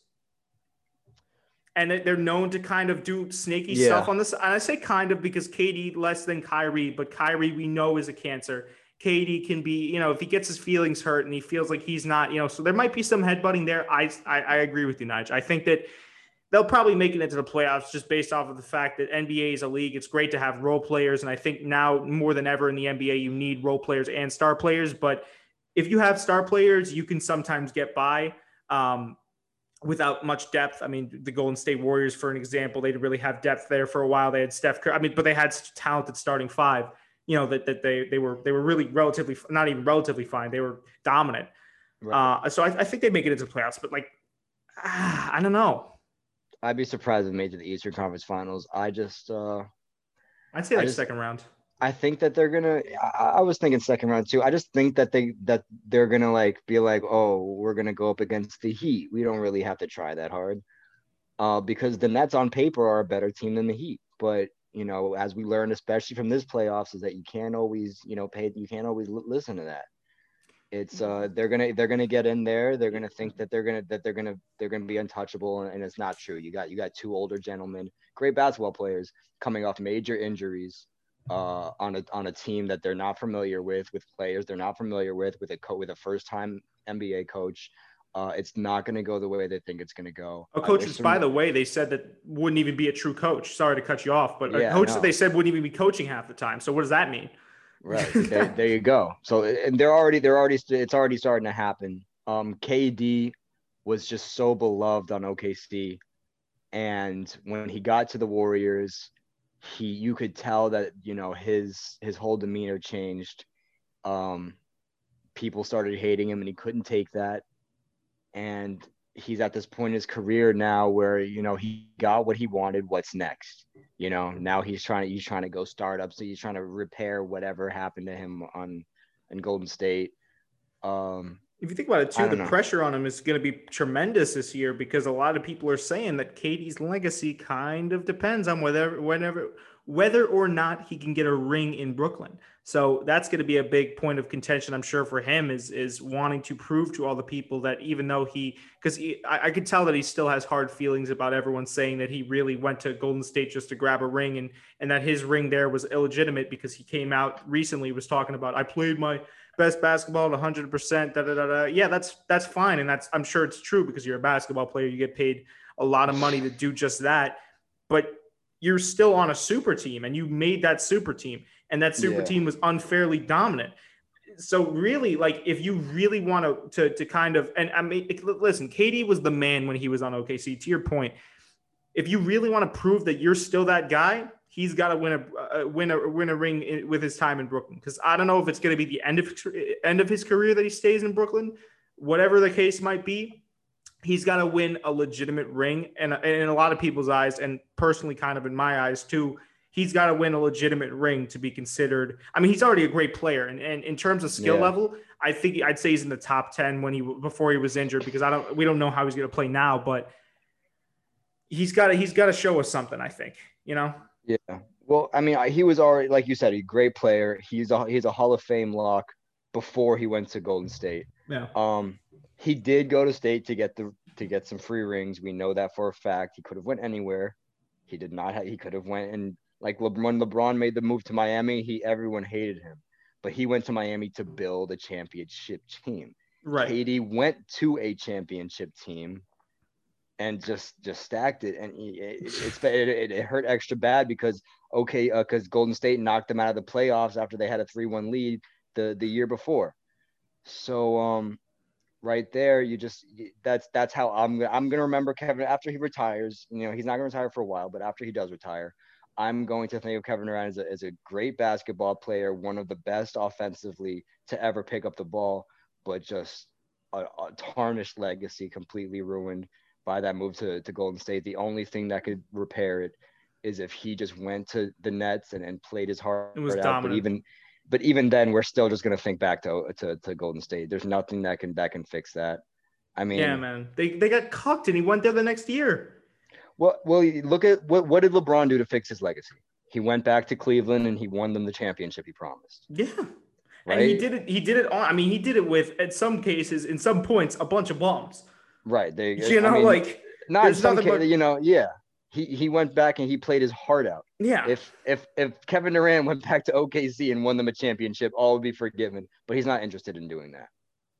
And they're known to kind of do snaky Yeah. stuff on this. And I say kind of because KD less than Kyrie, but Kyrie we know is a cancer. KD can be, you know, if he gets his feelings hurt and he feels like he's not, you know, so there might be some headbutting there. I I, I agree with you, Nige. I think that they'll probably make it into the playoffs just based off of the fact that NBA is a league. It's great to have role players, and I think now more than ever in the NBA, you need role players and star players. But if you have star players, you can sometimes get by um, without much depth. I mean, the Golden State Warriors, for an example, they didn't really have depth there for a while. They had Steph Curry. I mean, but they had talented starting five. You know that that they they were they were really relatively not even relatively fine. They were dominant. Uh, so I, I think they make it into the playoffs, but like ah, I don't know. I'd be surprised if they made it to the Eastern Conference Finals. I just uh I'd say like just- second round. I think that they're gonna. I, I was thinking second round too. I just think that they that they're gonna like be like, oh, we're gonna go up against the Heat. We don't really have to try that hard, uh, because the Nets on paper are a better team than the Heat. But you know, as we learned, especially from this playoffs, is that you can't always, you know, pay. You can't always l- listen to that. It's uh, they're gonna they're gonna get in there. They're gonna think that they're gonna that they're gonna they're gonna be untouchable, and, and it's not true. You got you got two older gentlemen, great basketball players, coming off major injuries uh, on a on a team that they're not familiar with, with players they're not familiar with, with a co- with a first time NBA coach. Uh, it's not going to go the way they think it's going to go. A coach, by the way, they said that wouldn't even be a true coach. Sorry to cut you off, but a Yeah, I coach that they said wouldn't even be coaching half the time. So what does that mean? right there, there you go. So and they're already they're already it's already starting to happen. Um, KD was just so beloved on OKC, and when he got to the Warriors, he you could tell that you know his his whole demeanor changed. Um, people started hating him, and he couldn't take that. And he's at this point in his career now where you know he got what he wanted. What's next? You know, now he's trying to he's trying to go startup, so he's trying to repair whatever happened to him on in Golden State. Um, If you think about it too, the know. pressure on him is going to be tremendous this year because a lot of people are saying that KD's legacy kind of depends on whether whenever whether or not he can get a ring in Brooklyn. So that's going to be a big point of contention, I'm sure, for him is is wanting to prove to all the people that even though he, because I, I could tell that he still has hard feelings about everyone saying that he really went to Golden State just to grab a ring and and that his ring there was illegitimate because he came out recently was talking about I played my best basketball at 100%. Da, da, da, da. Yeah, that's that's fine, and that's I'm sure it's true because you're a basketball player. You get paid a lot of money to do just that, but you're still on a super team, and you made that super team, and that super Yeah. team was unfairly dominant. So really, like if you really want to to to kind of and I mean, listen, KD was the man when he was on OKC. To your point, if you really want to prove that you're still that guy, he's got to win a uh, win a win a ring in, with his time in Brooklyn. Because I don't know if it's going to be the end of end of his career that he stays in Brooklyn. Whatever the case might be, he's got to win a legitimate ring. And, and in a lot of people's eyes, and personally, kind of in my eyes too, he's got to win a legitimate ring to be considered. I mean, he's already a great player, and, and in terms of skill yeah. level, I think I'd say he's in the top ten when he before he was injured because I don't we don't know how he's going to play now, but he's got to he's got to show us something. I think you know. Yeah. Well, I mean, he was already like you said, a great player. He's a he's a Hall of Fame lock before he went to Golden State. Yeah. Um, he did go to state to get the to get some free rings. We know that for a fact. He could have went anywhere. He did not. Have, he could have went and like Le- when LeBron made the move to Miami, he everyone hated him, but he went to Miami to build a championship team. Right. KD went to a championship team and just just stacked it, and it, it, it, it hurt extra bad because okay, because uh, Golden State knocked them out of the playoffs after they had a three one lead the the year before. So um, right there, you just that's that's how I'm gonna I'm gonna remember Kevin after he retires. You know, he's not gonna retire for a while, but after he does retire, I'm going to think of Kevin Durant as a, as a great basketball player, one of the best offensively to ever pick up the ball, but just a, a tarnished legacy, completely ruined by that move to, to Golden State. The only thing that could repair it is if he just went to the Nets and, and played his heart it was out. Dominant. But even but even then, we're still just gonna think back to, to to Golden State. There's nothing that can that can fix that. I mean, yeah, man, they they got cocked and he went there the next year. Well, well, look at what what did LeBron do to fix his legacy? He went back to Cleveland and he won them the championship he promised. Yeah. Right? And he did it. He did it on. I mean, he did it with, at some cases, in some points, a bunch of bombs. Right. They, you know, I mean, like not in some cases, but, you know, yeah he he went back and he played his heart out. Yeah. If if if Kevin Durant went back to OKC and won them a championship, all would be forgiven. But he's not interested in doing that.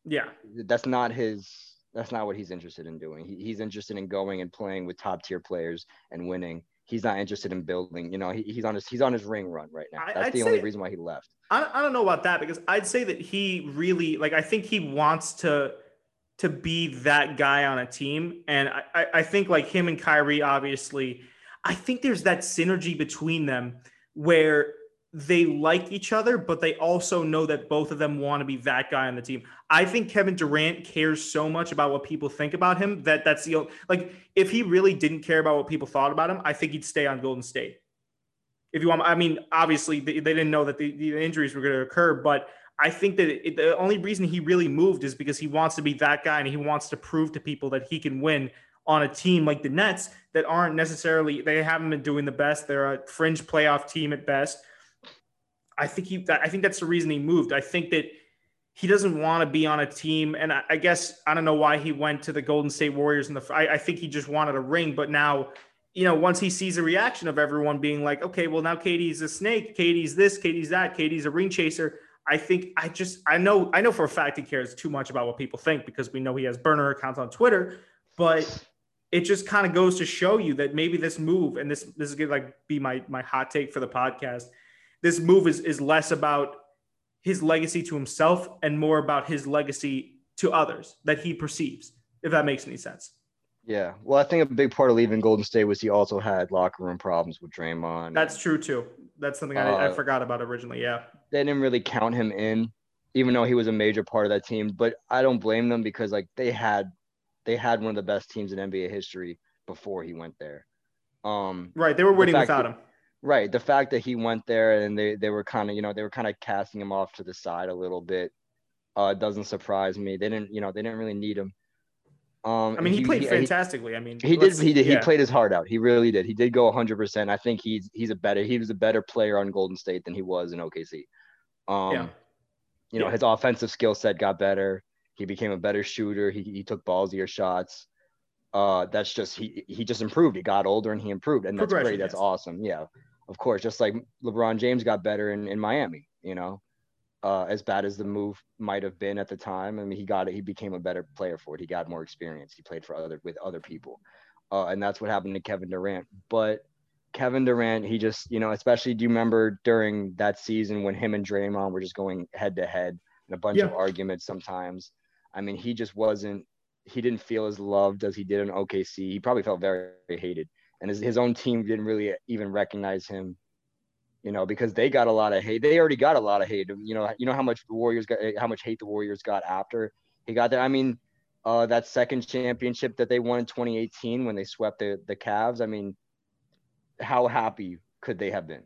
Yeah. That's not his. That's not what he's interested in doing. He, he's interested in going and playing with top tier players and winning. He's not interested in building. You know, he, he's on his he's on his ring run right now. That's I'd the only reason why he left. I, I don't know about that because I'd say that he really like I think he wants to to be that guy on a team. And I, I think like him and Kyrie, obviously, I think there's that synergy between them where they like each other, but they also know that both of them want to be that guy on the team. I think Kevin Durant cares so much about what people think about him that that's the like if he really didn't care about what people thought about him, I think he'd stay on Golden State. If you want, I mean, obviously they, they didn't know that the, the injuries were going to occur, but I think that it, the only reason he really moved is because he wants to be that guy and he wants to prove to people that he can win on a team like the Nets that aren't necessarily they haven't been doing the best. They're a fringe playoff team at best. I think he I think that's the reason he moved. I think that he doesn't want to be on a team, and I, I guess I don't know why he went to the Golden State Warriors. In the I, I think he just wanted a ring, but now you know, once he sees the reaction of everyone being like, okay, well, now KD's a snake, KD's this, KD's that, KD's a ring chaser. I think I just I know I know for a fact he cares too much about what people think because we know he has burner accounts on Twitter, but it just kind of goes to show you that maybe this move and this this is gonna like be my my hot take for the podcast. This move is is less about his legacy to himself and more about his legacy to others that he perceives, if that makes any sense. Yeah. Well, I think a big part of leaving Golden State was he also had locker room problems with Draymond. That's true too. That's something I, uh, I forgot about originally. Yeah. They didn't really count him in, even though he was a major part of that team. But I don't blame them because like they had they had one of the best teams in NBA history before he went there. Um Right. They were winning the without that, him. Right. The fact that he went there and they, they were kind of, you know, they were kind of casting him off to the side a little bit. Uh doesn't surprise me. They didn't, you know, they didn't really need him. Um, I mean, he, he played he, fantastically. He, I mean, he did. He did. Yeah. He played his heart out. He really did. He did go 100. percent I think he's he's a better. He was a better player on Golden State than he was in OKC. Um, yeah. You know, yeah. his offensive skill set got better. He became a better shooter. He he took ballsier shots. Uh, that's just he he just improved. He got older and he improved, and that's great. That's yes. awesome. Yeah, of course. Just like LeBron James got better in in Miami. You know, uh, as bad as the move might have been at the time. I mean, he got it. He became a better player for it. He got more experience. He played for other with other people, uh, and that's what happened to Kevin Durant. But Kevin Durant, he just, you know, especially do you remember during that season when him and Draymond were just going head to head and a bunch yeah. of arguments sometimes. I mean, he just wasn't. He didn't feel as loved as he did in OKC. He probably felt very, very hated, and his, his own team didn't really even recognize him you know, because they got a lot of hate. They already got a lot of hate. You know, you know how much the Warriors got, how much hate the Warriors got after he got there. I mean, uh, that second championship that they won in 2018 when they swept the the Cavs. I mean, how happy could they have been?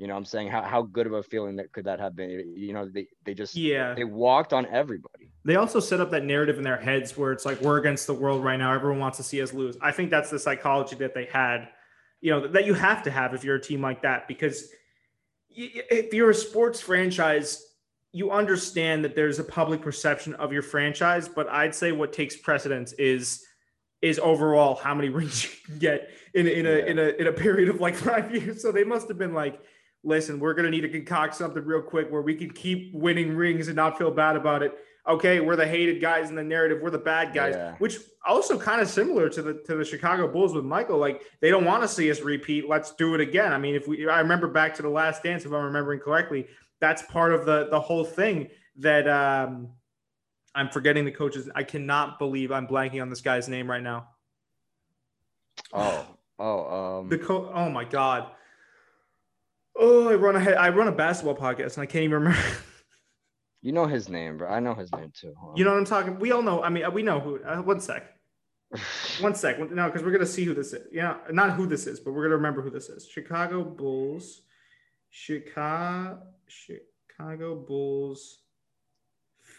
You know, what I'm saying how how good of a feeling that could that have been? You know, they they just Yeah. they walked on everybody. They also set up that narrative in their heads where it's like we're against the world right now. Everyone wants to see us lose. I think that's the psychology that they had, you know, that you have to have if you're a team like that because if you're a sports franchise, you understand that there's a public perception of your franchise, but I'd say what takes precedence is is overall how many rings you can get in in a Yeah. in a in a period of like five years. So they must have been like, listen, we're gonna need to concoct something real quick where we can keep winning rings and not feel bad about it. Okay, we're the hated guys in the narrative. We're the bad guys, Yeah. which also kind of similar to the to the Chicago Bulls with Michael. Like they don't want to see us repeat. Let's do it again. I mean, if we, I remember back to the Last Dance, if I'm remembering correctly, that's part of the the whole thing that um, I'm forgetting the coaches. I cannot believe I'm blanking on this guy's name right now. Oh, oh, um, The co- oh my god. Oh, I run ahead. I run a basketball podcast and I can't even remember. you know his name, bro. I know his name too. On. you know what I'm talking? We all know. I mean, we know who. Uh, one sec. One sec. No, because we're gonna see who this is. Yeah, not who this is, but we're gonna remember who this is. Chicago Bulls. Chicago. Chicago Bulls.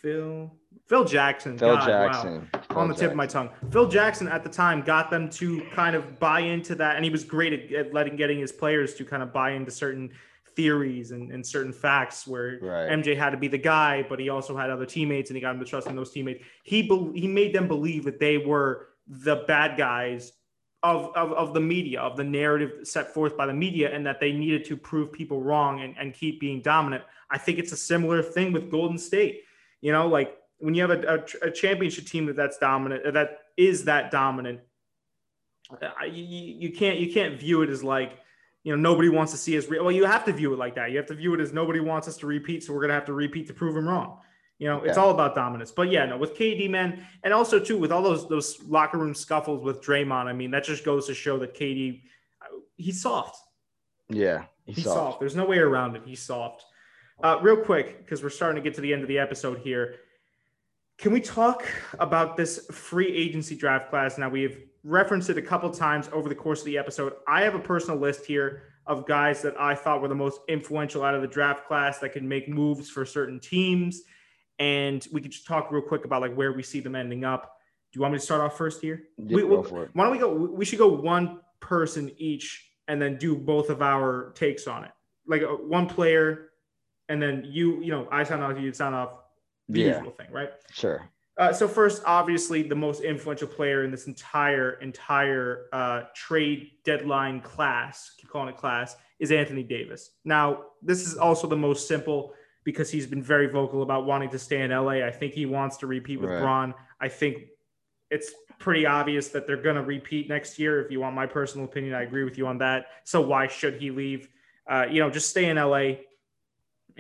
Phil. Phil Jackson. Phil God, wow. On the tip of my tongue. Phil Jackson at the time got them to kind of buy into that, and he was great at, at letting getting his players to kind of buy into certain theories and, and certain facts where Right. MJ had to be the guy, but he also had other teammates, and he got him to trust in those teammates. He bel he made them believe that they were the bad guys of, of, of the media, of the narrative set forth by the media, and that they needed to prove people wrong and, and keep being dominant. I think it's a similar thing with Golden State. You know, like when you have a, a, a championship team that that's dominant, that is that dominant, uh, you, you can't you can't view it as like you know nobody wants to see us. Re- well, you have to view it like that. You have to view it as nobody wants us to repeat, so we're gonna have to repeat to prove them wrong. You know, it's all about dominance. But yeah, no, with KD, man, and also too with all those those locker room scuffles with Draymond. I mean, that just goes to show that KD, uh, he's soft. Yeah, he's, He's soft. soft. There's no way around it. He's soft. Uh, real quick, because we're starting to get to the end of the episode here. Can we talk about this free agency draft class? Now, we've referenced it a couple times over the course of the episode. I have a personal list here of guys that I thought were the most influential out of the draft class that can make moves for certain teams. And we could just talk real quick about like where we see them ending up. Do you want me to start off first here? Yeah, We- go we- for it. Why don't we go? We should go one person each and then do both of our takes on it. Like uh, one player, and then you, you know, I sound off, you sound off. The Yeah. usual thing, right? Sure. Uh, so first, obviously, the most influential player in this entire entire uh, trade deadline class, keep calling it class, is Anthony Davis. Now, this is also the most simple because he's been very vocal about wanting to stay in LA. I think he wants to repeat with Right. Bron. I think it's pretty obvious that they're going to repeat next year. If you want my personal opinion, I agree with you on that. So why should he leave? Uh, you know, just stay in LA,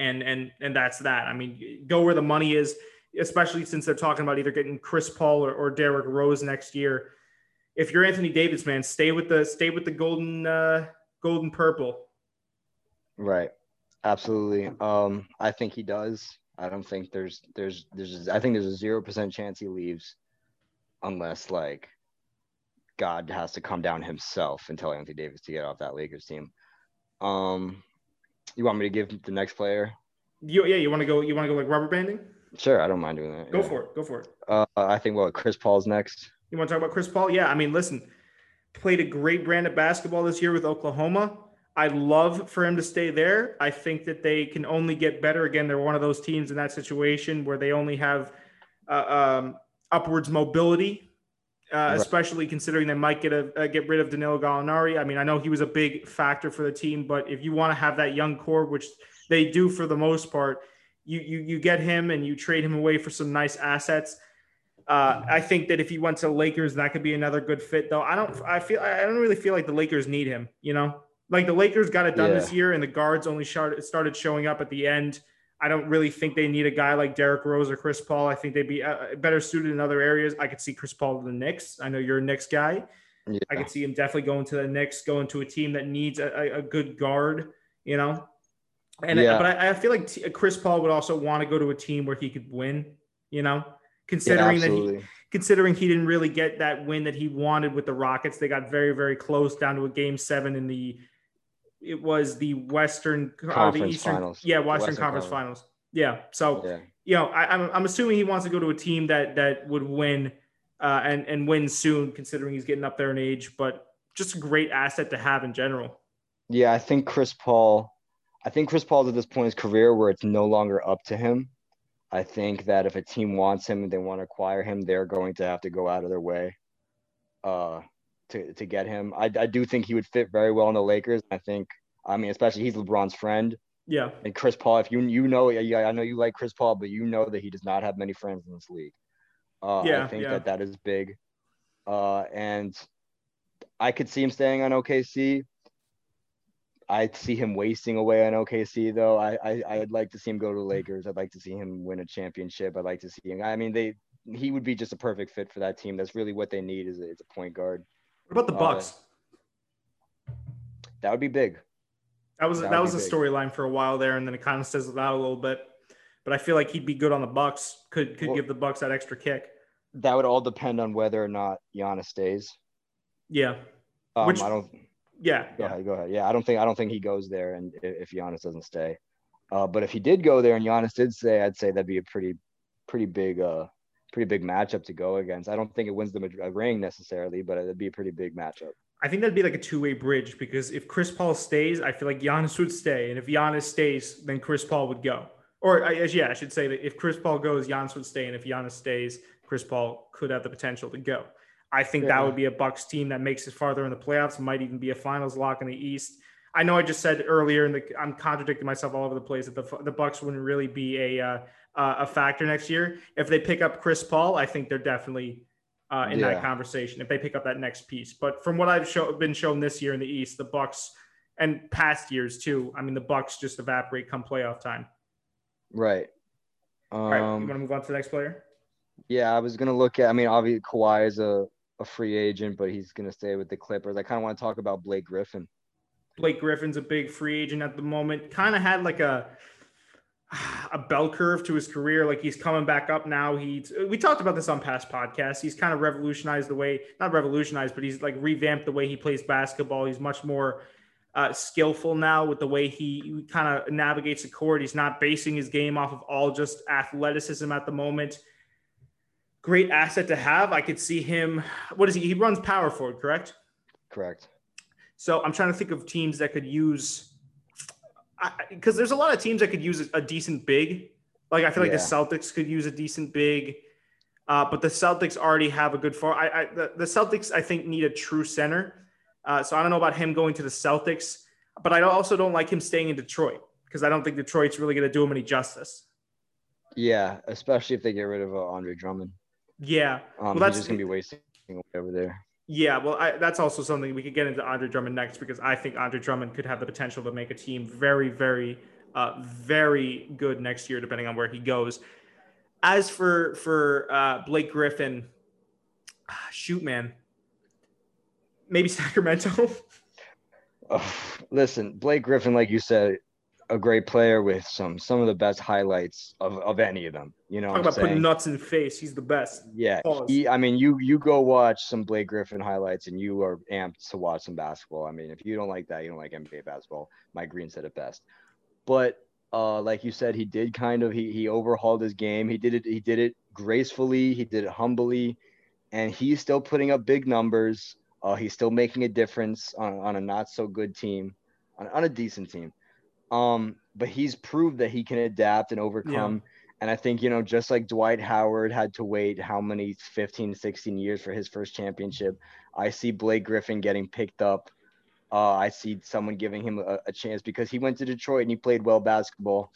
and and and that's that. I mean, go where the money is especially since they're talking about either getting Chris Paul or, or Derrick Rose next year. If you're Anthony Davis, man, stay with the stay with the golden uh, golden purple. Right. Absolutely. Um, I think he does. I don't think there's there's there's I think there's a zero percent chance he leaves, unless like God has to come down himself and tell Anthony Davis to get off that Lakers team. Um, you want me to give the next player? You yeah, you want to go? You want to go like rubber banding? Sure, I don't mind doing that. Go yeah. for it. Go for it. Uh, I think what Chris Paul's next. You want to talk about Chris Paul? Yeah, I mean, listen, played a great brand of basketball this year with Oklahoma. I'd love for him to stay there. I think that they can only get better. Again, they're one of those teams in that situation where they only have uh, um, upwards mobility, uh, Right. especially considering they might get a uh, get rid of Danilo Gallinari. I mean, I know he was a big factor for the team, but if you want to have that young core, which they do for the most part, you you you get him and you trade him away for some nice assets. Uh, I think that if he went to Lakers, that could be another good fit. Though I don't, I feel, I don't really feel like the Lakers need him. You know, like the Lakers got it done Yeah. this year, and the guards only started started showing up at the end. I don't really think they need a guy like Derrick Rose or Chris Paul. I think they'd be uh, better suited in other areas. I could see Chris Paul to the Knicks. I know you're a Knicks guy. Yeah. I could see him definitely going to the Knicks, going to a team that needs a, a, good guard. You know, and Yeah. but I, I feel like t- Chris Paul would also want to go to a team where he could win. You know, Yeah, considering that he, considering he didn't really get that win that he wanted with the Rockets. They got very, very close down to a game seven in the it was the Western or uh, the Eastern finals. Yeah, Western, Western Conference, Conference, Finals. Yeah. So yeah. you know, I, am I'm, I'm assuming he wants to go to a team that that would win uh, and and win soon, considering he's getting up there in age. But just a great asset to have in general. Yeah, I think Chris Paul. I think Chris Paul's at this point in his career where it's no longer up to him. I think that if a team wants him and they want to acquire him, they're going to have to go out of their way uh, to, to get him. I, I do think he would fit very well in the Lakers. I think, I mean, especially he's LeBron's friend. Yeah. And Chris Paul, if you you know, yeah, I know you like Chris Paul, but you know that he does not have many friends in this league. Uh, yeah, I think yeah. that that is big. Uh, and I could see him staying on OKC. I see him wasting away on OKC though. I, I I'd like to see him go to the Lakers. I'd like to see him win a championship. I'd like to see him. I mean, they he would be just a perfect fit for that team. That's really what they need is a, is a point guard. What about the Bucks? Uh, that would be big. That was that, that was a storyline for a while there, and then it kind of sizzled out a little bit. But I feel like he'd be good on the Bucks. Could could well, give the Bucks that extra kick. That would all depend on whether or not Giannis stays. Yeah. Um, Which I don't. Yeah. Go yeah. ahead. Go ahead. Yeah, I don't think I don't think he goes there, and if Giannis doesn't stay, uh, but if he did go there and Giannis did stay, I'd say that'd be a pretty, pretty big, uh, pretty big matchup to go against. I don't think it wins them a, a ring necessarily, but it'd be a pretty big matchup. I think that'd be like a two-way bridge because if Chris Paul stays, I feel like Giannis would stay, and if Giannis stays, then Chris Paul would go. Or I, yeah, I should say that if Chris Paul goes, Giannis would stay, and if Giannis stays, Chris Paul could have the potential to go. I think yeah. that would be a Bucks team that makes it farther in the playoffs. Might even be a finals lock in the East. I know I just said earlier, and I'm contradicting myself all over the place that the the Bucks wouldn't really be a uh, a factor next year. If they pick up Chris Paul, I think they're definitely uh, in yeah. that conversation. If they pick up that next piece, but from what I've show, been shown this year in the East, the Bucks and past years too. I mean, the Bucks just evaporate come playoff time. Right. Um, all right. You want to move on to the next player? Yeah, I was gonna look at. I mean, obviously Kawhi is a a free agent, but he's going to stay with the Clippers. I kind of want to talk about Blake Griffin. Blake Griffin's a big free agent at the moment. Kind of had like a a bell curve to his career. Like he's coming back up now. He's we talked about this on past podcasts. He's kind of revolutionized the way, not revolutionized, but he's like revamped the way he plays basketball. He's much more uh, skillful now with the way he, he kind of navigates the court. He's not basing his game off of all just athleticism at the moment great asset to have. I could see him. What is he? He runs power forward, correct? Correct. So I'm trying to think of teams that could use, because there's a lot of teams that could use a, decent big. Like I feel like yeah. the Celtics could use a decent big, uh, but the Celtics already have a good four. I, I the, the, Celtics I think need a true center. Uh, so I don't know about him going to the Celtics, but I also don't like him staying in Detroit because I don't think Detroit's really going to do him any justice. Yeah, especially if they get rid of uh, Andre Drummond. Yeah, um, well, that's just gonna be wasting over there. Yeah, well, I, that's also something we could get into Andre Drummond next because I think Andre Drummond could have the potential to make a team very, very, uh, very good next year, depending on where he goes. As for for uh, Blake Griffin, shoot, man, maybe Sacramento. oh, listen, Blake Griffin, like you said, a great player with some some of the best highlights of, of any of them. You know, talk about saying? putting nuts in the face. He's the best. Yeah, he, I mean, you you go watch some Blake Griffin highlights, and you are amped to watch some basketball. I mean, if you don't like that, you don't like NBA basketball. Mike Green said it best. But uh, like you said, he did kind of he he overhauled his game. He did it. He did it gracefully. He did it humbly, and he's still putting up big numbers. Uh, he's still making a difference on, on a not so good team, on, on a decent team. Um, but he's proved that he can adapt and overcome. Yeah. And I think, you know, just like Dwight Howard had to wait how many 15, 16 years for his first championship, I see Blake Griffin getting picked up. Uh, I see someone giving him a, a, chance because he went to Detroit and he played well basketball.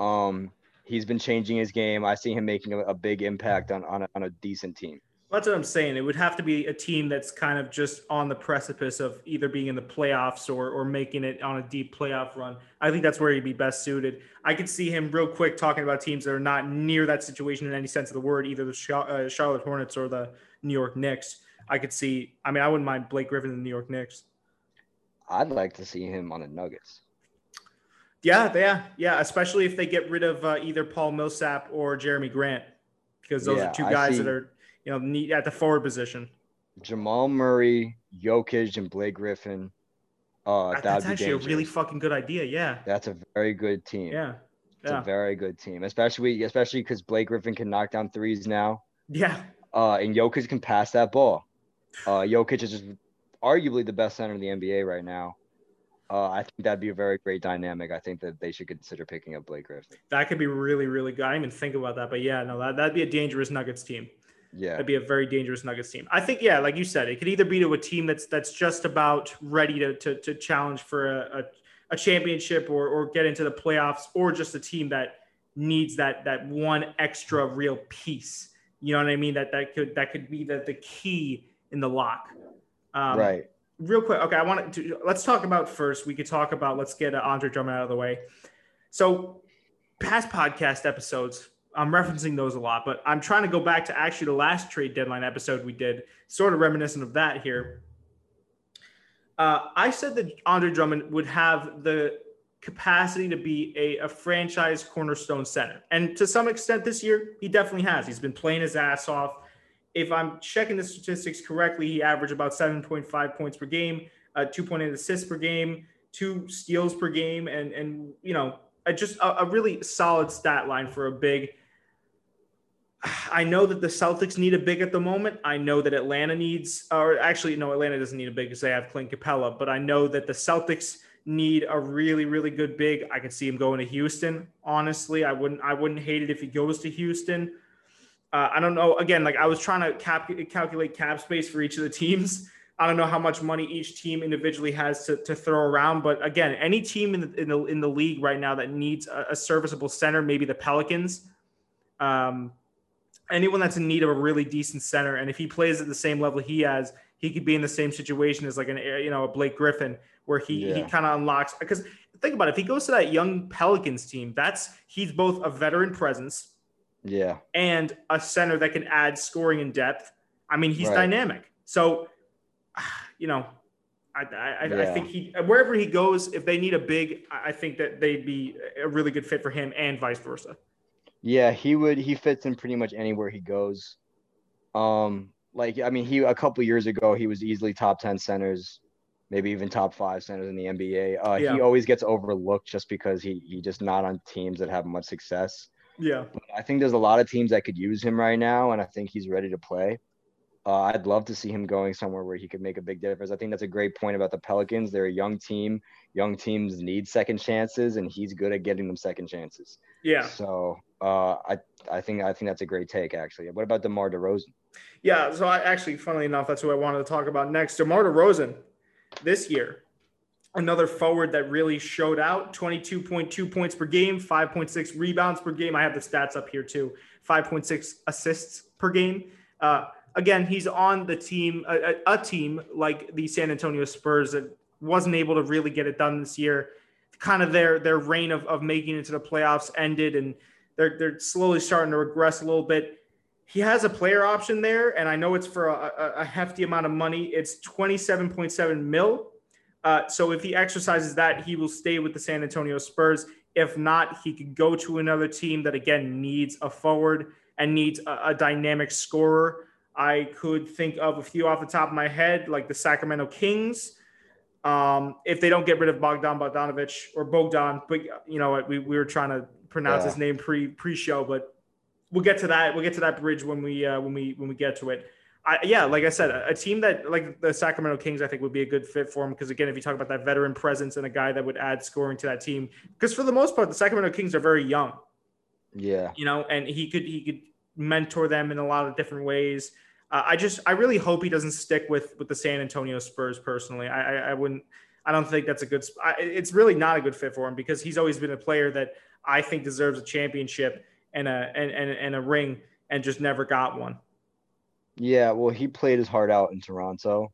Um, he's been changing his game. I see him making a, a big impact on, on a, on a decent team. That's what I'm saying. It would have to be a team that's kind of just on the precipice of either being in the playoffs or or making it on a deep playoff run. I think that's where he'd be best suited. I could see him real quick talking about teams that are not near that situation in any sense of the word, either the uh, Charlotte Hornets or the New York Knicks. I could see. I mean, I wouldn't mind Blake Griffin in the New York Knicks. I'd like to see him on the Nuggets. Yeah, yeah, yeah. Especially if they get rid of uh, either Paul Millsap or Jerami Grant, because those yeah, are two guys that are you know, at the forward position. Jamal Murray, Jokic, and Blake Griffin. Uh, That- that that's actually a really fucking good idea. Yeah. That's a very good team. Yeah. It's Yeah. a very good team, especially especially because Blake Griffin can knock down threes now. Yeah. Uh, and Jokic can pass that ball. Uh, Jokic is just arguably the best center in the NBA right now. Uh, I think that'd be a very great dynamic. I think that they should consider picking up Blake Griffin. That could be really, really good. I didn't even think about that. But yeah, no, that, that'd be a dangerous Nuggets team. Yeah, That'd be a very dangerous Nuggets team. I think, yeah, like you said, it could either be to a team that's that's just about ready to to, to challenge for a, a, a championship or or get into the playoffs, or just a team that needs that that one extra real piece. You know what I mean? That that could that could be the the key in the lock. Um, right. real quick okay i want to let's talk about first we could talk about let's get andre drummond out of the way so past podcast episodes i'm referencing those a lot but i'm trying to go back to actually the last trade deadline episode we did sort of reminiscent of that here. Uh, i said that andre drummond would have the capacity to be a, a franchise cornerstone center. And to some extent this year he definitely has. He's been playing his ass off. If I'm checking the statistics correctly, he averaged about 7.5 points per game, uh, 2.8 assists per game, two steals per game, and and you know, just a, a really solid stat line for a big. I know that the Celtics need a big at the moment. I know that Atlanta needs, or actually, no, Atlanta doesn't need a big because they have Clint Capela. But I know that the Celtics need a really, really good big. I could see him going to Houston. Honestly, I wouldn't, I wouldn't hate it if he goes to Houston. Uh, I don't know. Again, like I was trying to cap- calculate cap space for each of the teams. I don't know how much money each team individually has to, to throw around, but again, any team in the, in the in the league right now that needs a, a serviceable center, maybe the Pelicans, um, anyone that's in need of a really decent center, and if he plays at the same level he has, he could be in the same situation as like an you know a Blake Griffin, where he he kind of unlocks because think about it, if he goes to that young Pelicans team, that's he's both a veteran presence Yeah. and a center that can add scoring and depth. I mean, he's Right. dynamic. So, you know, I, I, I- I think he wherever he goes, if they need a big, I think that they'd be a really good fit for him and vice versa. Yeah, he would. He fits in pretty much anywhere he goes. Um, like I mean, he a couple years ago he was easily top ten centers, maybe even top five centers in the NBA. Uh, Yeah. he always gets overlooked just because he he just not on teams that have much success. Yeah. But I think there's a lot of teams that could use him right now, and I think he's ready to play. Uh, I'd love to see him going somewhere where he could make a big difference. I think that's a great point about the Pelicans. They're a young team. Young teams need second chances, and he's good at getting them second chances. Yeah. So uh, I I think I think that's a great take actually. What about DeMar DeRozan? Yeah. So I actually, funnily enough, that's who I wanted to talk about next. DeMar DeRozan this year, another forward that really showed out 22.2 points per game, 5.6 rebounds per game. I have the stats up here too 5.6 assists per game. Uh, again, he's on the team, a, a, a team like the San Antonio Spurs that wasn't able to really get it done this year. Kind of their their reign of, of making it to the playoffs ended, and they're they're slowly starting to regress a little bit. He has a player option there, and I know it's for a, a, hefty amount of money. It's 27.7 mil. Uh, so if he exercises that, he will stay with the San Antonio Spurs. If not, he could go to another team that again needs a forward and needs a, a dynamic scorer. I could think of a few off the top of my head, like the Sacramento Kings. Um, if they don't get rid of Bogdan Bogdanovich or Bogdan, but you know we, we were trying to pronounce Yeah. his name pre pre show, but we'll get to that. We'll get to that bridge when we uh, when we when we get to it. I, yeah, like I said, a, a team that like the Sacramento Kings, I think would be a good fit for him because again, if you talk about that veteran presence and a guy that would add scoring to that team, because for the most part, the Sacramento Kings are very young Yeah, you know, and he could he could mentor them in a lot of different ways. Uh, I just I really hope he doesn't stick with with the San Antonio Spurs. Personally, I I, I wouldn't. I don't think that's a good. I, it's really not a good fit for him because he's always been a player that I think deserves a championship and a and and, and a ring and just never got one. yeah. Well, he played his heart out in Toronto.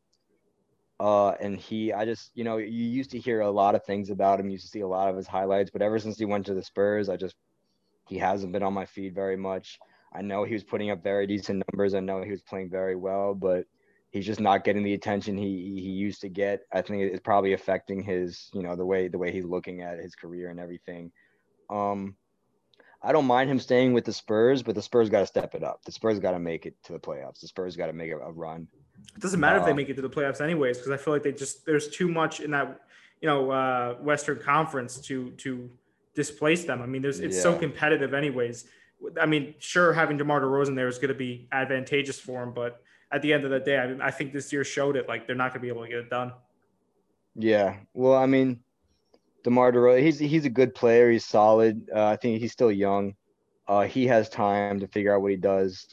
Uh, and he, I just, you know, you used to hear a lot of things about him. You used to see a lot of his highlights, but ever since he went to the Spurs, I just, he hasn't been on my feed very much. I know he was putting up very decent numbers. I know he was playing very well, but he's just not getting the attention he he used to get. I think it's probably affecting his, you know, the way the way he's looking at his career and everything. Um, I don't mind him staying with the Spurs, but the Spurs got to step it up. The Spurs got to make it to the playoffs. The Spurs got to make a, a run. It doesn't matter if they Uh, make it to the playoffs anyways because I feel like they just there's too much in that you know uh, Western Conference to to displace them. I mean, there's it's yeah. so competitive, anyways. I mean, sure, having DeMar DeRozan there is going to be advantageous for him, but at the end of the day, I, mean, I think this year showed it. Like they're not going to be able to get it done. Yeah, well, I mean, DeMar DeRozan, he's he's a good player. He's solid. Uh, I think he's still young. Uh, he has time to figure out what he does.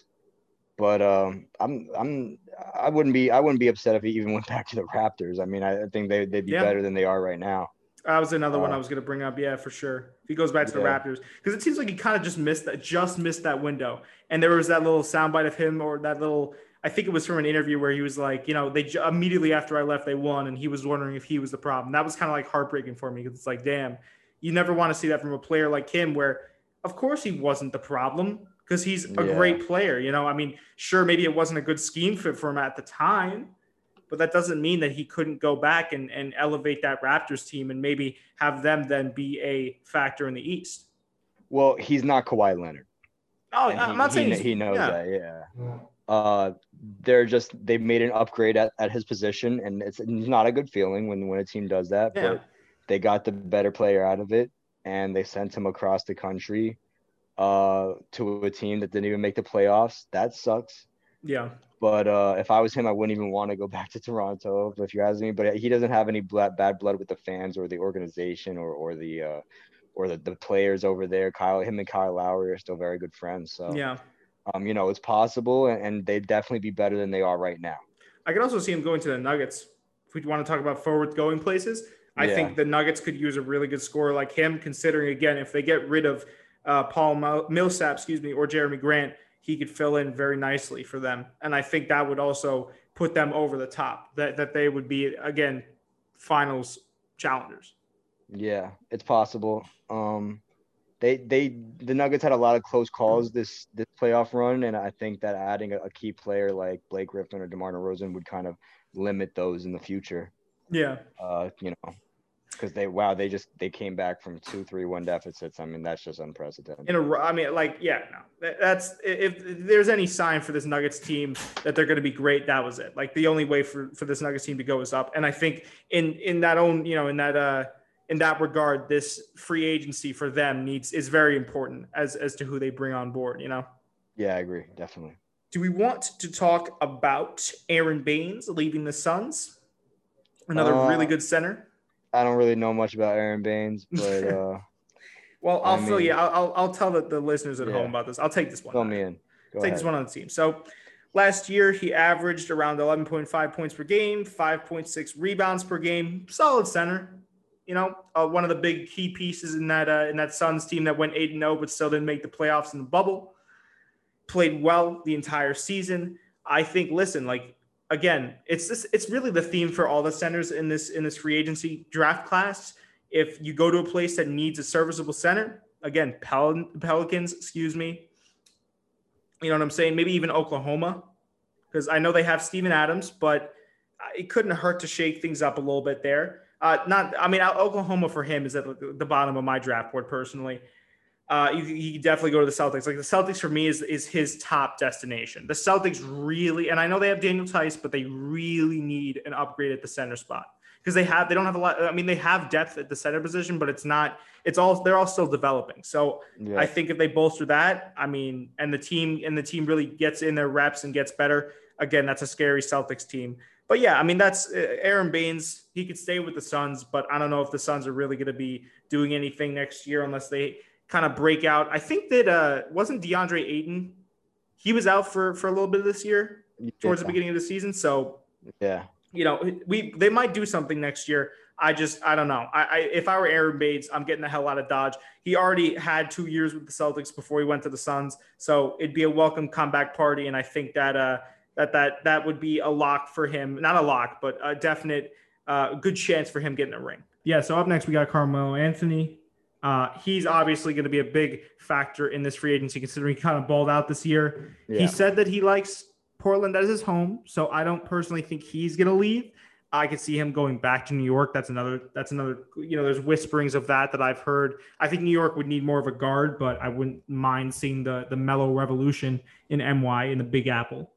But um, I'm I'm I wouldn't be I wouldn't be upset if he even went back to the Raptors. I mean, I, think they they'd be yeah. better than they are right now. That was another uh, one I was going to bring up. Yeah, for sure. If he goes back to yeah. the Raptors, because it seems like he kind of just missed that, just missed that window. And there was that little soundbite of him, or that little, I think it was from an interview where he was like, you know, they immediately after I left, they won, and he was wondering if he was the problem. That was kind of like heartbreaking for me because it's like, damn, you never want to see that from a player like him, where of course he wasn't the problem because he's a yeah. great player. You know, I mean, sure, maybe it wasn't a good scheme fit for him at the time but that doesn't mean that he couldn't go back and, and elevate that Raptors team and maybe have them then be a factor in the East. Well, he's not Kawhi Leonard. Oh, and I'm he, not saying he, he knows yeah. that. Yeah. Uh, they're just they've made an upgrade at, at his position, and it's, it's not a good feeling when when a team does that. Yeah. But they got the better player out of it, and they sent him across the country uh, to a team that didn't even make the playoffs. That sucks. Yeah. But uh, if I was him, I wouldn't even want to go back to Toronto. If you ask me, but he doesn't have any bad blood with the fans or the organization or or the uh, or the, the players over there. Kyle, him and Kyle Lowry are still very good friends. So yeah, um, you know, it's possible, and, and they'd definitely be better than they are right now. I could also see him going to the Nuggets. If we want to talk about forward going places, I yeah. think the Nuggets could use a really good scorer like him. Considering again, if they get rid of uh, Paul Millsap, excuse me, or Jerami Grant, he could fill in very nicely for them. And I think that would also put them over the top, that, that they would be, again, finals challengers. Yeah, it's possible. Um, they they the Nuggets had a lot of close calls this this playoff run, and I think that adding a, a key player like Blake Griffin or DeMar DeRozan would kind of limit those in the future. Yeah. Uh, you know, because they wow they just they came back from two three one deficits. I mean that's just unprecedented. In a I mean like yeah no that's if, if there's any sign for this Nuggets team that they're going to be great that was it. Like the only way for for this Nuggets team to go is up. And I think in in that own you know in that uh in that regard this free agency for them needs is very important as as to who they bring on board. You know. Yeah, I agree definitely. Do we want to talk about Aron Baynes leaving the Suns? Another uh, really good center. I don't really know much about Aron Baynes, but uh, well, I'll I fill mean, you. I'll, I'll tell the, the listeners at yeah. home about this. I'll take this one. Fill me in. Go take ahead. this one on the team. So last year he averaged around 11.5 points per game, 5.6 rebounds per game. Solid center. You know, uh, one of the big key pieces in that uh, in that Suns team that went eight and zero, but still didn't make the playoffs in the bubble. Played well the entire season. I think. Listen, like again, it's this it's really the theme for all the centers in this in this free agency draft class. If you go to a place that needs a serviceable center, again, Pel- Pelicans, excuse me. You know what I'm saying? Maybe even Oklahoma, because I know they have Steven Adams, but it couldn't hurt to shake things up a little bit there. Uh, not, I mean, Oklahoma for him is at the bottom of my draft board personally uh, you, you definitely go to the Celtics. Like the Celtics for me is is his top destination. The Celtics really, and I know they have Daniel Theis, but they really need an upgrade at the center spot because they have they don't have a lot. I mean, they have depth at the center position, but it's not. It's all they're all still developing. So yeah. I think if they bolster that, I mean, and the team and the team really gets in their reps and gets better. Again, that's a scary Celtics team. But yeah, I mean, that's Aaron Aron Baynes. He could stay with the Suns, but I don't know if the Suns are really going to be doing anything next year unless they kind of break out. I think that uh, wasn't DeAndre Ayton. He was out for for a little bit this year, yeah. towards the beginning of the season. So yeah, you know, we they might do something next year. I just I don't know. I, I if I were Aron Baynes, I'm getting the hell out of Dodge. He already had two years with the Celtics before he went to the Suns, so it'd be a welcome comeback party. And I think that uh that that that would be a lock for him. Not a lock, but a definite uh, good chance for him getting a ring. Yeah. So up next we got Carmelo Anthony. Uh, he's obviously going to be a big factor in this free agency, considering he kind of balled out this year. Yeah. He said that he likes Portland as his home, so I don't personally think he's going to leave. I could see him going back to New York. That's another. That's another. You know, there's whisperings of that that I've heard. I think New York would need more of a guard, but I wouldn't mind seeing the the Melo revolution in My in the Big Apple.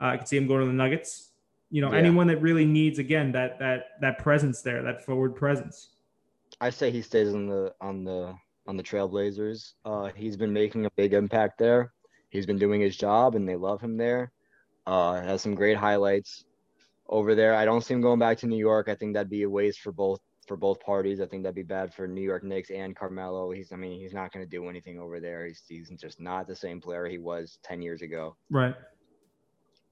Uh, I could see him going to the Nuggets. You know, Yeah. anyone that really needs again that that that presence there, that forward presence. I say he stays on the on the on the Trailblazers. Uh, he's been making a big impact there. He's been doing his job, and they love him there. Uh, has some great highlights over there. I don't see him going back to New York. I think that'd be a waste for both for both parties. I think that'd be bad for New York Knicks and Carmelo. He's I mean he's not going to do anything over there. He's he's just not the same player he was ten years ago. Right.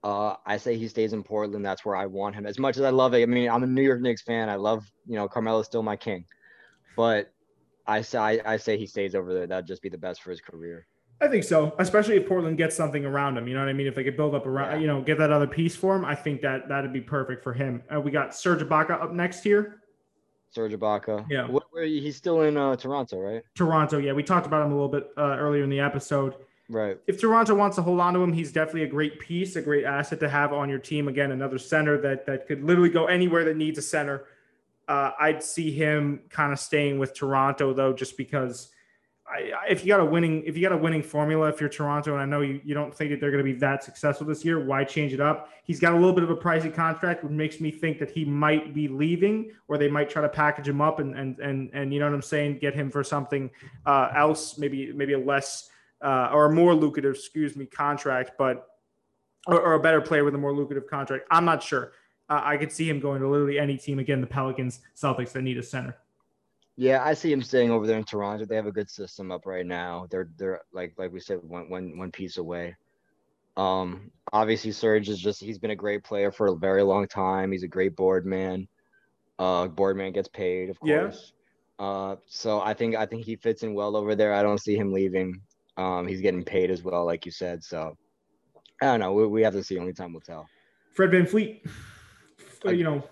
Uh, I say he stays in Portland. That's where I want him. As much as I love it, I mean, I'm a New York Knicks fan. I love, you know, Carmelo's still my king, but I say I, I say he stays over there. That'd just be the best for his career. I think so, especially if Portland gets something around him. You know what I mean? If they could build up around, Yeah. you know, get that other piece for him, I think that that'd be perfect for him. Uh, we got Serge Ibaka up next here. Serge Ibaka. Yeah. Where, where he's still in uh, Toronto, right? Toronto, yeah, we talked about him a little bit uh, earlier in the episode. Right. If Toronto wants to hold on to him, he's definitely a great piece, a great asset to have on your team. Again, another center that that could literally go anywhere that needs a center. Uh, I'd see him kind of staying with Toronto though, just because I, I- if you got a winning if you got a winning formula, if you're Toronto, and I know you, you don't think that they're going to be that successful this year, why change it up? He's got a little bit of a pricey contract, which makes me think that he might be leaving, or they might try to package him up and and and and you know what I'm saying, get him for something uh, else, maybe maybe a less uh, or a more lucrative, excuse me, contract, but or, or a better player with a more lucrative contract. I'm not sure. Uh, I could see him going to literally any team. Again, the Pelicans, Celtics, that need a center. Yeah, I see him staying over there in Toronto. They have a good system up right now. They're they're like like we said, one one one piece away. Um, obviously Serge is just he's been a great player for a very long time. He's a great board man. Uh, board man gets paid, of Yeah. course. Uh, so I think I think he fits in well over there. I don't see him leaving. Um, he's getting paid as well, like you said. So I don't know. We, we have to see. Only time will tell. Fred VanVleet, you know,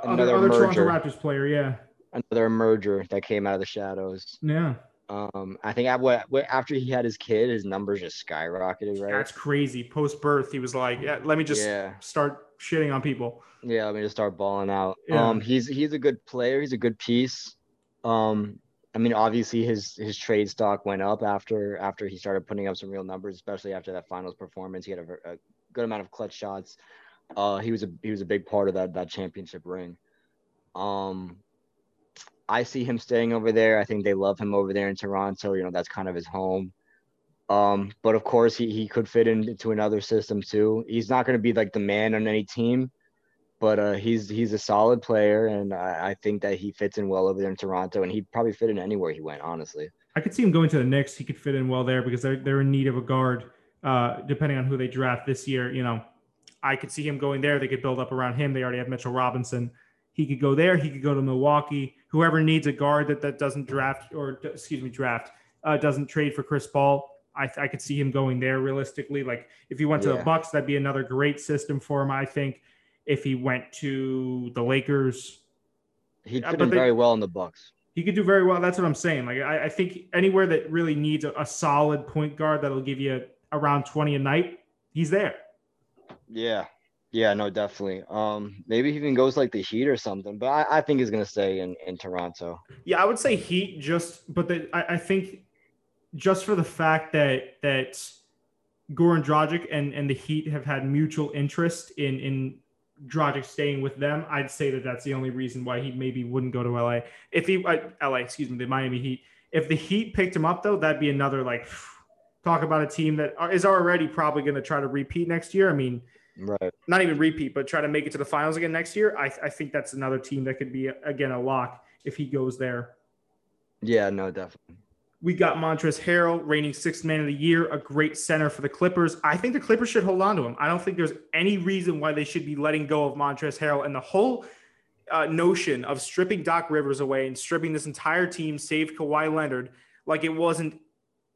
other, another other Toronto. Raptors player. Yeah. Another merger that came out of the shadows. Yeah. Um, I think I, what, what, after he had his kid, his numbers just skyrocketed, right? That's crazy. Post birth, he was like, yeah, let me just yeah, start shitting on people. yeah. Let me just start balling out. Yeah. Um, he's he's a good player. He's a good piece. Um, I mean, obviously his his trade stock went up after after he started putting up some real numbers, especially after that finals performance. He had a, a good amount of clutch shots. Uh, he was a he was a big part of that that championship ring. Um, I see him staying over there. I think they love him over there in Toronto. You know, that's kind of his home. Um, but of course, he, he could fit into another system too. He's not going to be like the man on any team, but uh, he's he's a solid player, and I, I think that he fits in well over there in Toronto, and he'd probably fit in anywhere he went. Honestly, I could see him going to the Knicks. He could fit in well there because they're they're in need of a guard. Uh, depending on who they draft this year, you know, I could see him going there. They could build up around him. They already have Mitchell Robinson. He could go there. He could go to Milwaukee. Whoever needs a guard that that doesn't draft or excuse me draft uh, doesn't trade for Chris Paul. I, I could see him going there realistically. Like if he went to the Bucks, that'd be another great system for him. I think if he went to the Lakers, he'd Yeah, fit in very well in the Bucks. he could do very well. That's what I'm saying. Like I, I think anywhere that really needs a, a solid point guard that'll give you around 20 a night, he's there. Yeah, yeah, no, definitely. Um, maybe he even goes like the Heat or something, but I, I think he's gonna stay in in Toronto. Yeah, I would say Heat just, but the, I, I think just for the fact that that Goran Dragic and and the Heat have had mutual interest in in Dragic staying with them, I'd say that that's the only reason why he maybe wouldn't go to LA. If he uh, LA, excuse me, the Miami Heat. If the Heat picked him up though, that'd be another like talk about a team that is already probably going to try to repeat next year. I mean, Right. not even repeat, but try to make it to the finals again next year. I, I think that's another team that could be again a lock if he goes there. Yeah, no, definitely. We got Montrezl Harrell, reigning sixth man of the year, a great center for the Clippers. I think the Clippers should hold on to him. I don't think there's any reason why they should be letting go of Montrezl Harrell. And the whole uh, notion of stripping Doc Rivers away and stripping this entire team, save Kawhi Leonard, like it wasn't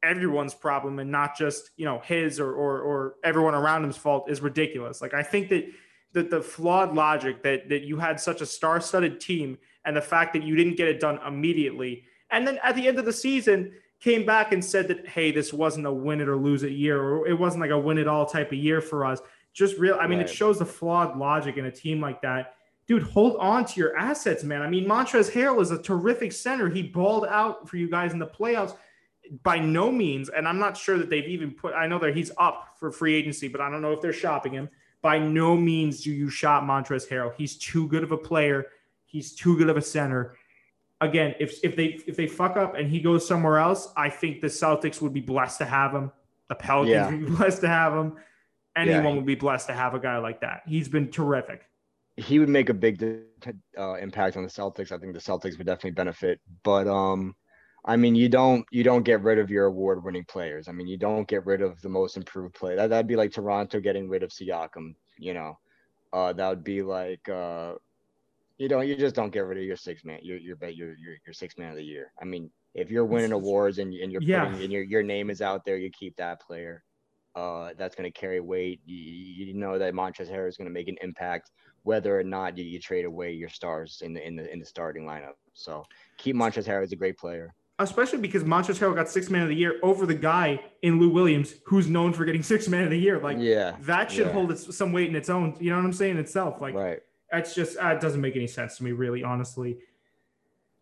everyone's problem and not just you know his or or, or everyone around him's fault is ridiculous. Like I think that that the flawed logic that that you had such a star-studded team and the fact that you didn't get it done immediately and then at the end of the season came back and said that hey this wasn't a win it or lose it year or it wasn't like a win it all type of year for us. Just real i mean it shows the flawed logic in a team like that. Dude hold on to your assets man. I mean montrezl harrell is a terrific center. He balled out for you guys in the playoffs by no means and i'm not sure that they've even put i know that he's up for free agency but i don't know if they're shopping him by no means do you shop Montrezl Harrell. He's too good of a player. He's too good of a center. Again, if if they if they fuck up and he goes somewhere else, I think the Celtics would be blessed to have him. The Pelicans Yeah. would be blessed to have him. Anyone Yeah. would be blessed to have a guy like that. He's been terrific. he would make a big uh, impact on the Celtics. I think the Celtics would definitely benefit. But um, I mean, you don't you don't get rid of your award-winning players. I mean, you don't get rid of the most improved player. That that'd be like Toronto getting rid of Siakam. You know, uh, that would be like uh, you don't you just don't get rid of your six man your your your your, your six man of the year. I mean, if you're winning awards and, and you're Yeah. putting and your your name is out there, you keep that player. Uh, that's going to carry weight. You, you know that Montrezl Harrell is going to make an impact whether or not you, you trade away your stars in the in the in the starting lineup. So keep Montrezl Harrell as a great player. Especially because Montrezl Harrell got six man of the year over the guy in Lou Williams, who's known for getting six man of the year. Like yeah, that should yeah. hold its, some weight in its own. You know what I'm saying? Itself, like right. that's just uh, it doesn't make any sense to me, really, honestly.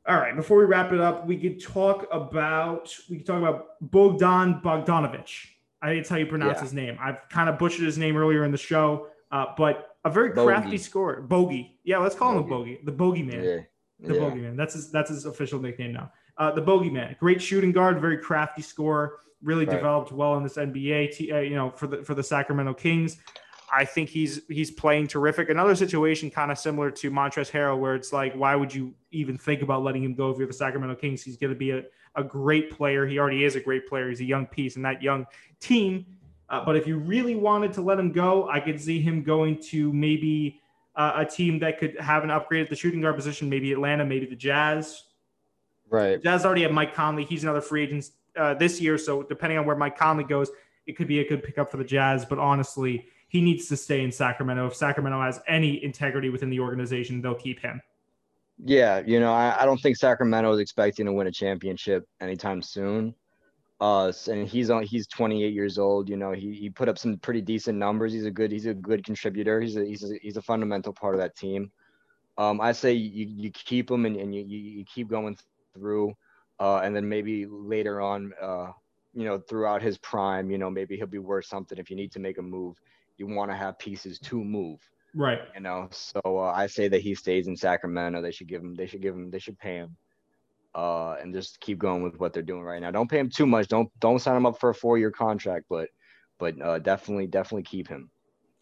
All right, before we wrap it up, we could talk about we could talk about Bogdan Bogdanovich. I think it's how you pronounce Yeah. his name. I've kind of butchered his name earlier in the show, uh, but a very crafty Bogey. scorer. Bogey, yeah, let's call him a Bogey, the Bogey Man. Yeah, The yeah. bogeyman. That's his that's his official nickname now. Uh, the bogeyman, great shooting guard, very crafty scorer, really Right. developed well in this NBA. T, uh, you know, for the for the Sacramento Kings, I think he's he's playing terrific. Another situation kind of similar to Montrezl Harrell, where it's like, why would you even think about letting him go if you're the Sacramento Kings? He's going to be a, a great player. He already is a great player. He's a young piece in that young team. Uh, but if you really wanted to let him go, I could see him going to maybe uh, a team that could have an upgrade at the shooting guard position, maybe Atlanta, maybe the Jazz. Right. Jazz already have Mike Conley. He's another free agent uh, this year. So depending on where Mike Conley goes, it could be a good pickup for the Jazz. But honestly, he needs to stay in Sacramento. If Sacramento has any integrity within the organization, they'll keep him. Yeah, you know, I, I don't think Sacramento is expecting to win a championship anytime soon. Uh, and he's on. He's 28 years old. You know, he, he put up some pretty decent numbers. He's a good. He's a good contributor. He's a he's a, he's a fundamental part of that team. Um, I say you, you keep him and, and you, you you keep going through, uh, and then maybe later on, uh, you know, throughout his prime, you know, maybe he'll be worth something. If you need to make a move, you want to have pieces to move Right. you know. So uh, I say that he stays in Sacramento. They should give him. They should give him. They should pay him. Uh, and just keep going with what they're doing right now. Don't pay him too much. Don't don't sign him up for a four year contract, but but uh, definitely definitely keep him.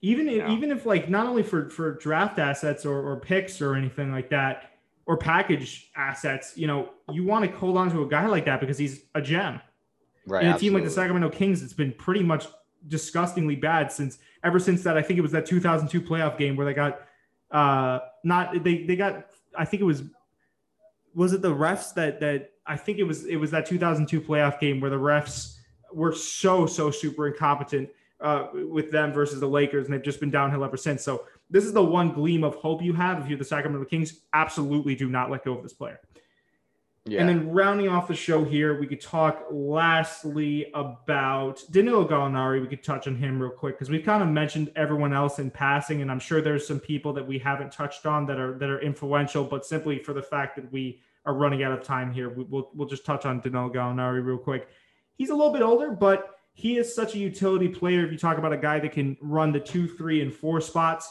Even if, even if like not only for for draft assets or, or picks or anything like that or package assets, you know, you want to hold on to a guy like that because he's a gem. Right. in a team like the. Sacramento Kings, it's been pretty much disgustingly bad since ever since that. I think it was that 2002 playoff game where they got uh not they they got I think it was was it the refs that that I think it was it was that 2002 playoff game where the refs were so so super incompetent uh, with them versus the Lakers, and they've just been downhill ever since. So this is the one gleam of hope you have if you're the Sacramento Kings. Absolutely, do not let go of this player. Yeah. And then rounding off the show here, we could talk lastly about Danilo Gallinari. We could touch on him real quick because we've kind of mentioned everyone else in passing, and I'm sure there's some people that we haven't touched on that are that are influential. But simply for the fact that we are running out of time here, we, we'll we'll just touch on Danilo Gallinari real quick. He's a little bit older, but he is such a utility player. If you talk about a guy that can run the two, three, and four spots,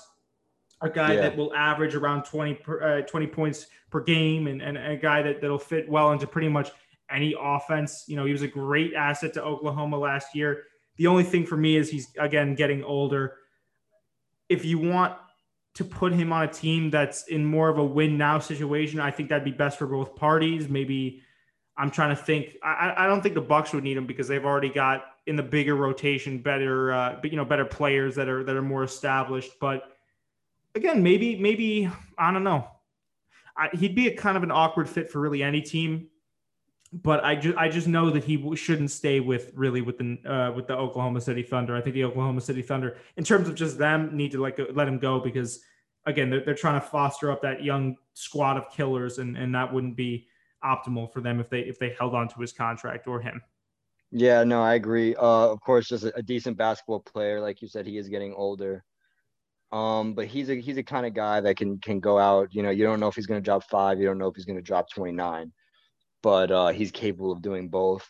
a guy Yeah. that will average around 20, per, uh, 20 points per game and, and a guy that, that'll fit well into pretty much any offense. You know, he was a great asset to Oklahoma last year. The only thing for me is he's, again, getting older. If you want to put him on a team that's in more of a win now situation, I think that'd be best for both parties. Maybe I'm trying to think. I, I don't think the Bucks would need him because they've already got in the bigger rotation better, uh, you know, better players that are that are more established. But again, maybe maybe I don't know. I, he'd be a kind of an awkward fit for really any team. But I just I just know that he shouldn't stay with really with the uh, with the Oklahoma City Thunder. I think the Oklahoma City Thunder, in terms of just them, need to like let him go because again they're, they're trying to foster up that young squad of killers, and and that wouldn't be optimal for them if they if they held on to his contract or him. Yeah, no, I agree. Uh, of course, just a, a decent basketball player, like you said, he is getting older. Um, but he's a he's a kind of guy that can can go out. You know, you don't know if he's going to drop five. You don't know if he's going to drop twenty nine, but uh, he's capable of doing both.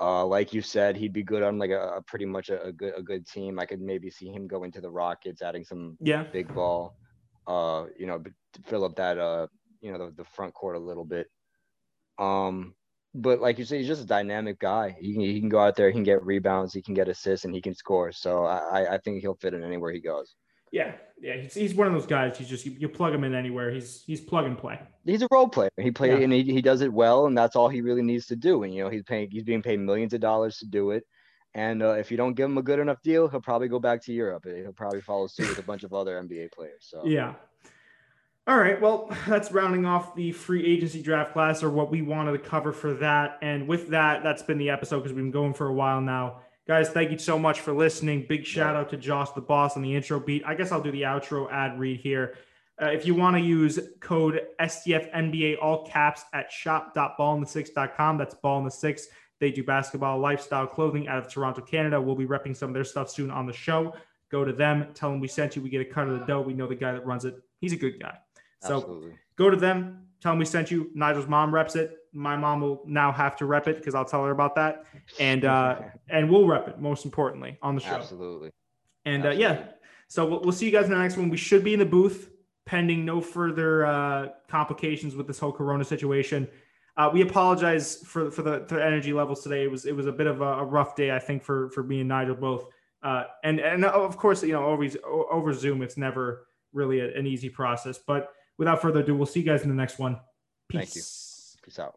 Uh, like you said, he'd be good on like a, a pretty much a, a, good a good team. I could maybe see him going to the Rockets, adding some yeah big ball. Uh, you know, fill up that uh, you know, the, the front court a little bit. Um, but like you say, he's just a dynamic guy. He can, he can go out there, he can get rebounds, he can get assists, and he can score. So I, I think he'll fit in anywhere he goes. Yeah, yeah, he's, he's one of those guys. He's just you, you plug him in anywhere. He's he's plug and play. He's a role player. He plays yeah. and he, he does it well, and that's all he really needs to do. And you know he's paying he's being paid millions of dollars to do it. And uh, if you don't give him a good enough deal, he'll probably go back to Europe. He'll probably follow suit with a bunch of other NBA players. So yeah, all right, well, that's rounding off the free agency draft class or what we wanted to cover for that. And with that, that's been the episode because we've been going for a while now. Guys, thank you so much for listening. Big shout out to Josh the boss on the intro beat. I guess I'll do the outro ad read here. Uh, if you want to use code STFNBA all caps at shop.ballinthesix.com, that's ball in the six. They do basketball lifestyle clothing out of Toronto, Canada. We'll be repping some of their stuff soon on the show. Go to them, tell them we sent you. We get a cut of the dough. We know the guy that runs it. He's a good guy. So Absolutely. go to them, tell them we sent you. Nigel's mom reps it. My mom will now have to rep it because I'll tell her about that, and uh, and we'll rep it most importantly on the show. Absolutely. And uh, yeah, so we'll, we'll see you guys in the next one. We should be in the booth pending no further uh, complications with this whole Corona situation. Uh, we apologize for for the, the, energy levels today. It was it was a bit of a, a rough day, I think, for for me and Nigel both. Uh, and and of course, you know, over over Zoom, it's never really a, an easy process. But without further ado, we'll see you guys in the next one. Peace. Thank you. Peace out.